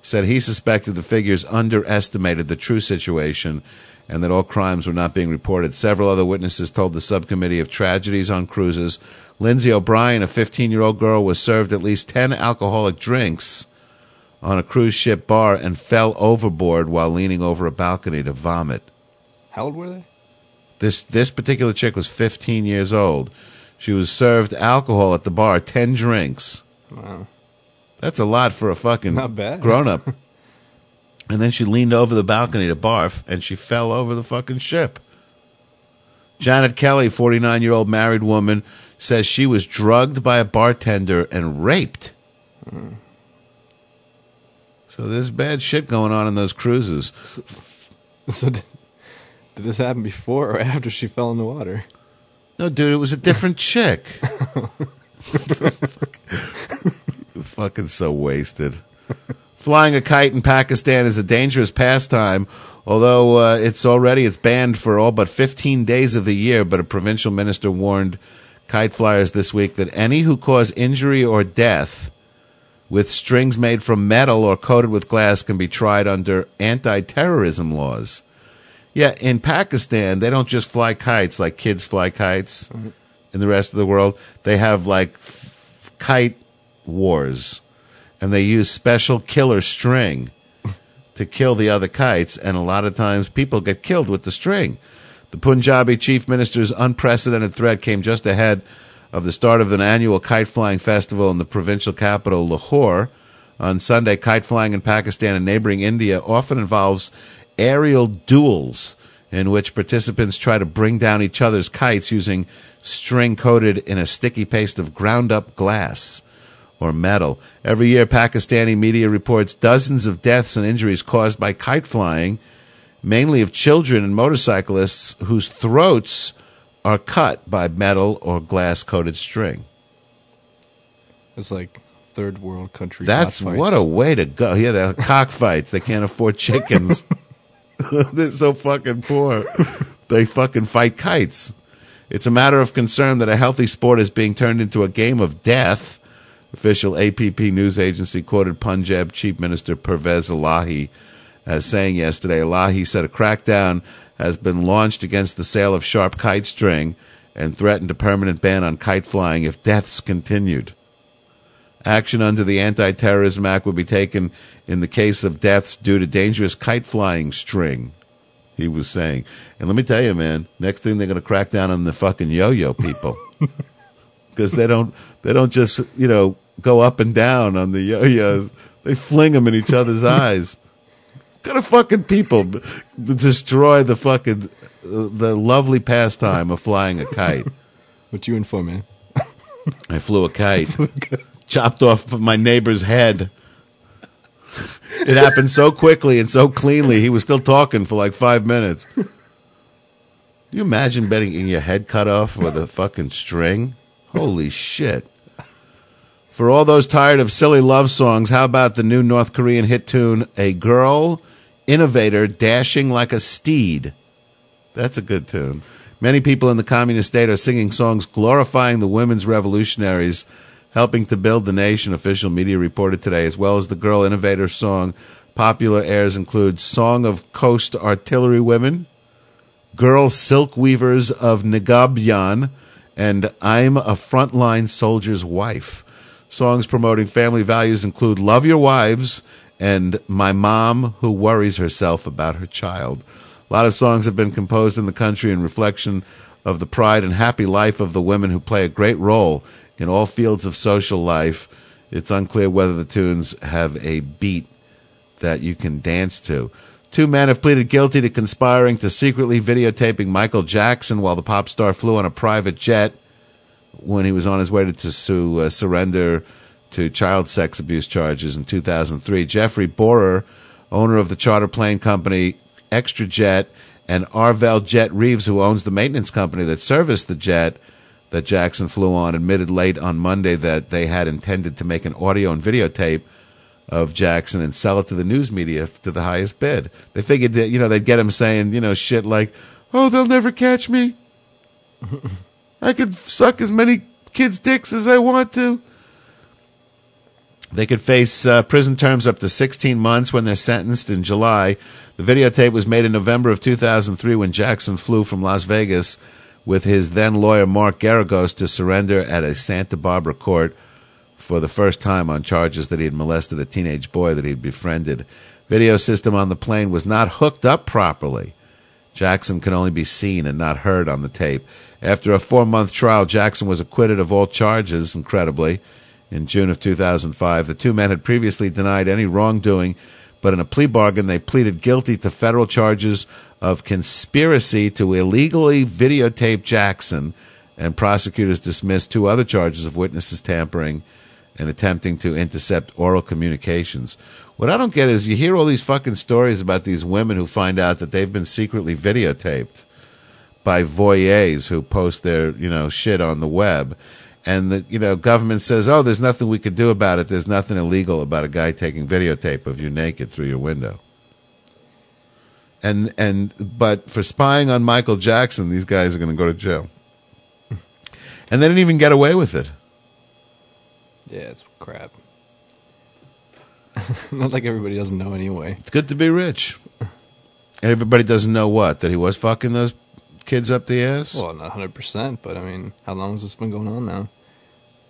S1: said he suspected the figures underestimated the true situation and that all crimes were not being reported. Several other witnesses told the subcommittee of tragedies on cruises. Lindsay O'Brien, a 15 year old girl, was served at least 10 alcoholic drinks on a cruise ship bar and fell overboard while leaning over a balcony to vomit.
S7: How old were they?
S1: This this particular chick was 15 years old. She was served alcohol at the bar, 10 drinks.
S7: Wow.
S1: That's a lot for a fucking
S7: Not bad.
S1: grown up. and then she leaned over the balcony to barf and she fell over the fucking ship. Janet Kelly, 49 year old married woman, says she was drugged by a bartender and raped. Hmm. So there's bad shit going on in those cruises.
S7: So did, did this happen before or after she fell in the water?
S1: No, dude, it was a different chick. Fucking so wasted. Flying a kite in Pakistan is a dangerous pastime, although uh, it's already it's banned for all but 15 days of the year. But a provincial minister warned kite flyers this week that any who cause injury or death with strings made from metal or coated with glass can be tried under anti-terrorism laws. Yeah, in Pakistan, they don't just fly kites like kids fly kites in the rest of the world. They have like f- kite wars, and they use special killer string to kill the other kites, and a lot of times people get killed with the string. The Punjabi chief minister's unprecedented threat came just ahead of the start of an annual kite flying festival in the provincial capital, Lahore. On Sunday, kite flying in Pakistan and neighboring India often involves aerial duels in which participants try to bring down each other's kites using string coated in a sticky paste of ground up glass or metal. Every year, Pakistani media reports dozens of deaths and injuries caused by kite flying, mainly of children and motorcyclists whose throats are cut by metal or glass coated string.
S7: It's like third world country.
S1: That's what a way to go. Yeah, they're cockfights. They can't afford chickens. they're so fucking poor. They fucking fight kites. It's a matter of concern that a healthy sport is being turned into a game of death. Official APP news agency quoted Punjab Chief Minister Pervez Elahi as saying yesterday, Elahi said a crackdown has been launched against the sale of sharp kite string and threatened a permanent ban on kite flying if deaths continued. Action under the Anti Terrorism Act would be taken in the case of deaths due to dangerous kite flying string, he was saying. And let me tell you, man, next thing they're going to crack down on the fucking yo yo people. Because they don't, they don't just, you know, go up and down on the yo yos, they fling them in each other's eyes. Kind of fucking people b- destroy the fucking, uh, the lovely pastime of flying a kite?
S7: What you in for, man?
S1: I flew a kite. Chopped off my neighbor's head. it happened so quickly and so cleanly. He was still talking for like five minutes. Do you imagine getting your head cut off with a fucking string? Holy shit. For all those tired of silly love songs, how about the new North Korean hit tune, A Girl Innovator Dashing Like a Steed? That's a good tune. Many people in the communist state are singing songs glorifying the women's revolutionaries helping to build the nation, official media reported today, as well as the Girl Innovator song. Popular airs include Song of Coast Artillery Women, Girl Silk Weavers of Nagabyan, and I'm a Frontline Soldier's Wife. Songs promoting family values include Love Your Wives and My Mom Who Worries Herself About Her Child. A lot of songs have been composed in the country in reflection of the pride and happy life of the women who play a great role in all fields of social life. It's unclear whether the tunes have a beat that you can dance to. Two men have pleaded guilty to conspiring to secretly videotaping Michael Jackson while the pop star flew on a private jet when he was on his way to, to uh, surrender to child sex abuse charges in 2003. Jeffrey Borer, owner of the charter plane company XtraJet, and Arvel Jett Reeves, who owns the maintenance company that serviced the jet that Jackson flew on, admitted late on Monday that they had intended to make an audio and videotape of Jackson and sell it to the news media to the highest bid. They figured that, you know, they'd get him saying, you know, shit like, oh, they'll never catch me. I could suck as many kids' dicks as I want to. They could face uh, prison terms up to 16 months when they're sentenced in July. The videotape was made in November of 2003 when Jackson flew from Las Vegas with his then lawyer Mark Geragos to surrender at a Santa Barbara court for the first time on charges that he had molested a teenage boy that he had befriended. Video system on the plane was not hooked up properly. Jackson could only be seen and not heard on the tape. After a four month trial, Jackson was acquitted of all charges, incredibly. In June of 2005, the two men had previously denied any wrongdoing, but in a plea bargain, they pleaded guilty to federal charges of conspiracy to illegally videotape Jackson, and prosecutors dismissed two other charges of witnesses tampering and attempting to intercept oral communications. What I don't get is you hear all these fucking stories about these women who find out that they've been secretly videotaped by voyeurs who post their, you know, shit on the web. And the, you know, government says, oh, there's nothing we could do about it. There's nothing illegal about a guy taking videotape of you naked through your window. And, and, but for spying on Michael Jackson, these guys are going to go to jail. And they didn't even get away with it.
S7: Yeah, it's crap. Not like everybody doesn't know anyway.
S1: It's good to be rich. And everybody doesn't know what? That he was fucking those kids up the ass?
S7: Well, not hundred percent, but I mean, how long has this been going on now?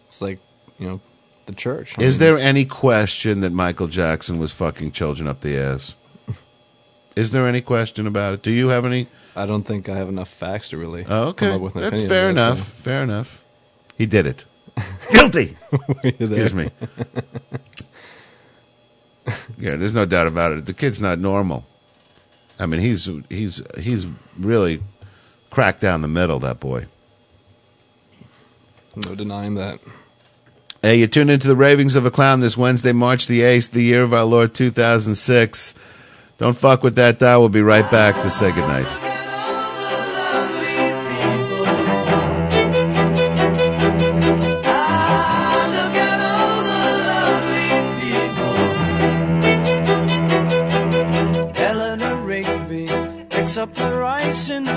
S7: It's like you know, the church. I
S1: Is
S7: mean,
S1: there any question that Michael Jackson was fucking children up the ass? Is there any question about it? Do you have any?
S7: I don't think I have enough facts to really.
S1: Oh, okay.
S7: Come up with an
S1: That's fair enough.
S7: so-
S1: Fair enough. He did it. Guilty. Excuse me. yeah, there's no doubt about it. The kid's not normal. I mean, he's he's he's really cracked down the middle. That boy.
S7: No denying that.
S1: Hey, you tuned into the Ravings of a Clown this Wednesday, March the 8th, the year of our Lord 2006. Don't fuck with that dial. We'll be right back to say goodnight.
S15: Eleanor up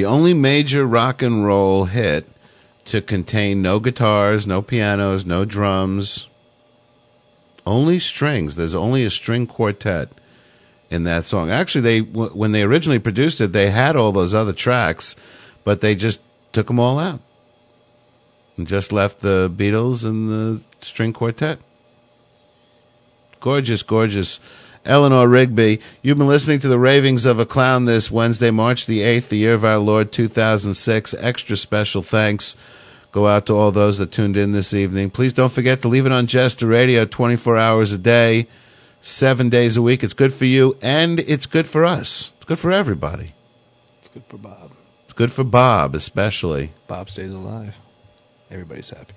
S15: The
S1: only major rock and roll hit to contain no guitars, no pianos, no drums, only strings. There's only a string quartet in that song. Actually, they when they originally produced it, they had all those other tracks, but they just took them all out and just left the Beatles and the string quartet. Gorgeous, gorgeous. Eleanor Rigby, you've been listening to the ravings of a clown this Wednesday, March the 8th, the year of our Lord 2006. Extra special thanks go out to all those that tuned in this evening. Please don't forget to leave it on Jester Radio 24 hours a day, seven days a week. It's good for you and it's good for us. It's good for everybody.
S7: It's good for Bob.
S1: It's good for Bob, especially.
S7: Bob stays alive. Everybody's happy.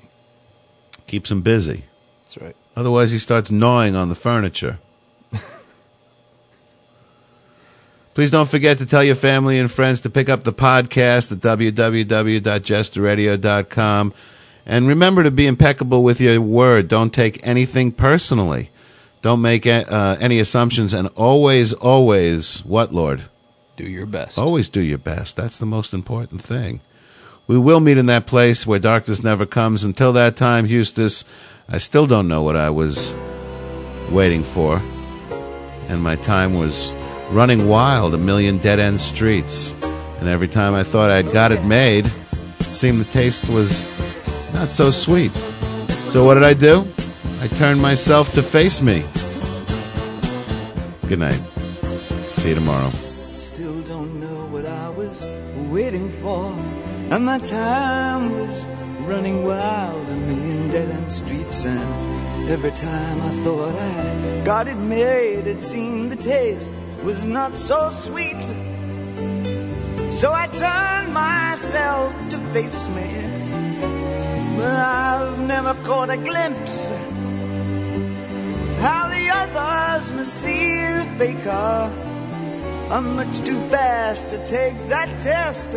S1: Keeps him busy.
S7: That's right.
S1: Otherwise, he starts gnawing on the furniture. Please don't forget to tell your family and friends to pick up the podcast at www.jesterradio.com. And remember to be impeccable with your word. Don't take anything personally. Don't make uh, any assumptions. And always, always, what, Lord?
S7: Do your best.
S1: Always do your best. That's the most important thing. We will meet in that place where darkness never comes. Until that time, Eustace, I still don't know what I was waiting for. And my time was running wild, a million dead end streets. And every time I thought I'd got it made, it seemed the taste was not so sweet. So what did I do? I turned myself to face me. Good night. See you tomorrow.
S20: Still don't know what I was waiting for. And my time was running wild, a million dead end streets. And every time I thought I got it made, it seemed the taste was not so sweet. So I turned myself to face me. But I've never caught a glimpse how the others must see the faker. I'm much too fast to take that test.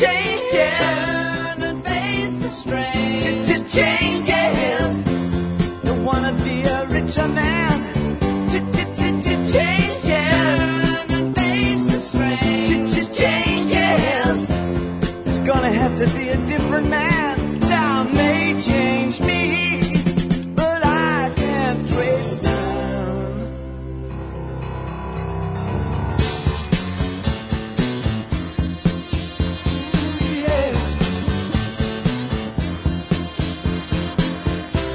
S20: Changes. Turn and face the strain. Changes. Don't wanna be a richer man. To be a different man. Time may change me, but I can't trace time. Yeah.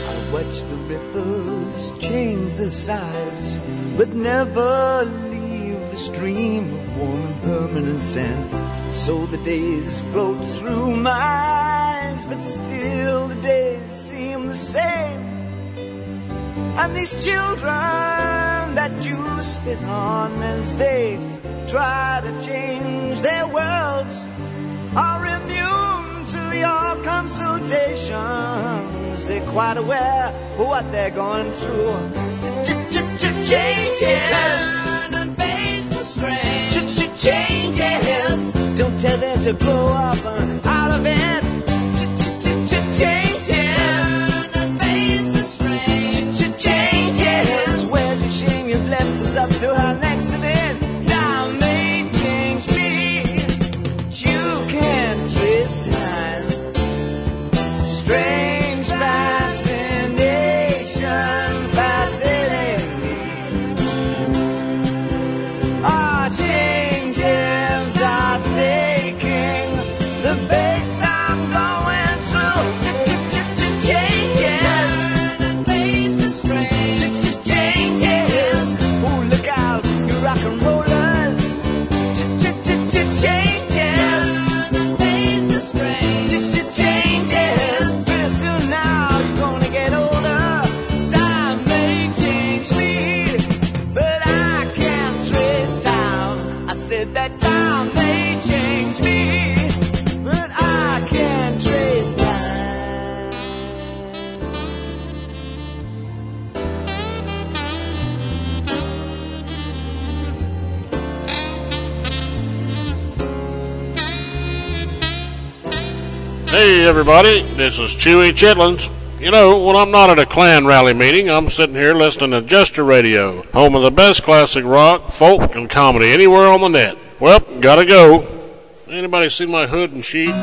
S20: I watch the ripples change the sides, but never leave the stream of warm and permanent sand. So the days float through my eyes, but still the days seem the same. And these children that you spit on as they try to change their worlds are immune to your consultations. They're quite aware of what they're going through. Changes. Turn and face the strain. Changes. Don't tell them to blow up and out
S21: Hey, everybody, this is Chewy Chitlins. You know, when I'm not at a Klan rally meeting, I'm sitting here listening to Jester Radio, home of the best classic rock, folk, and comedy anywhere on the net. Well, gotta go. Anybody see my hood and sheet?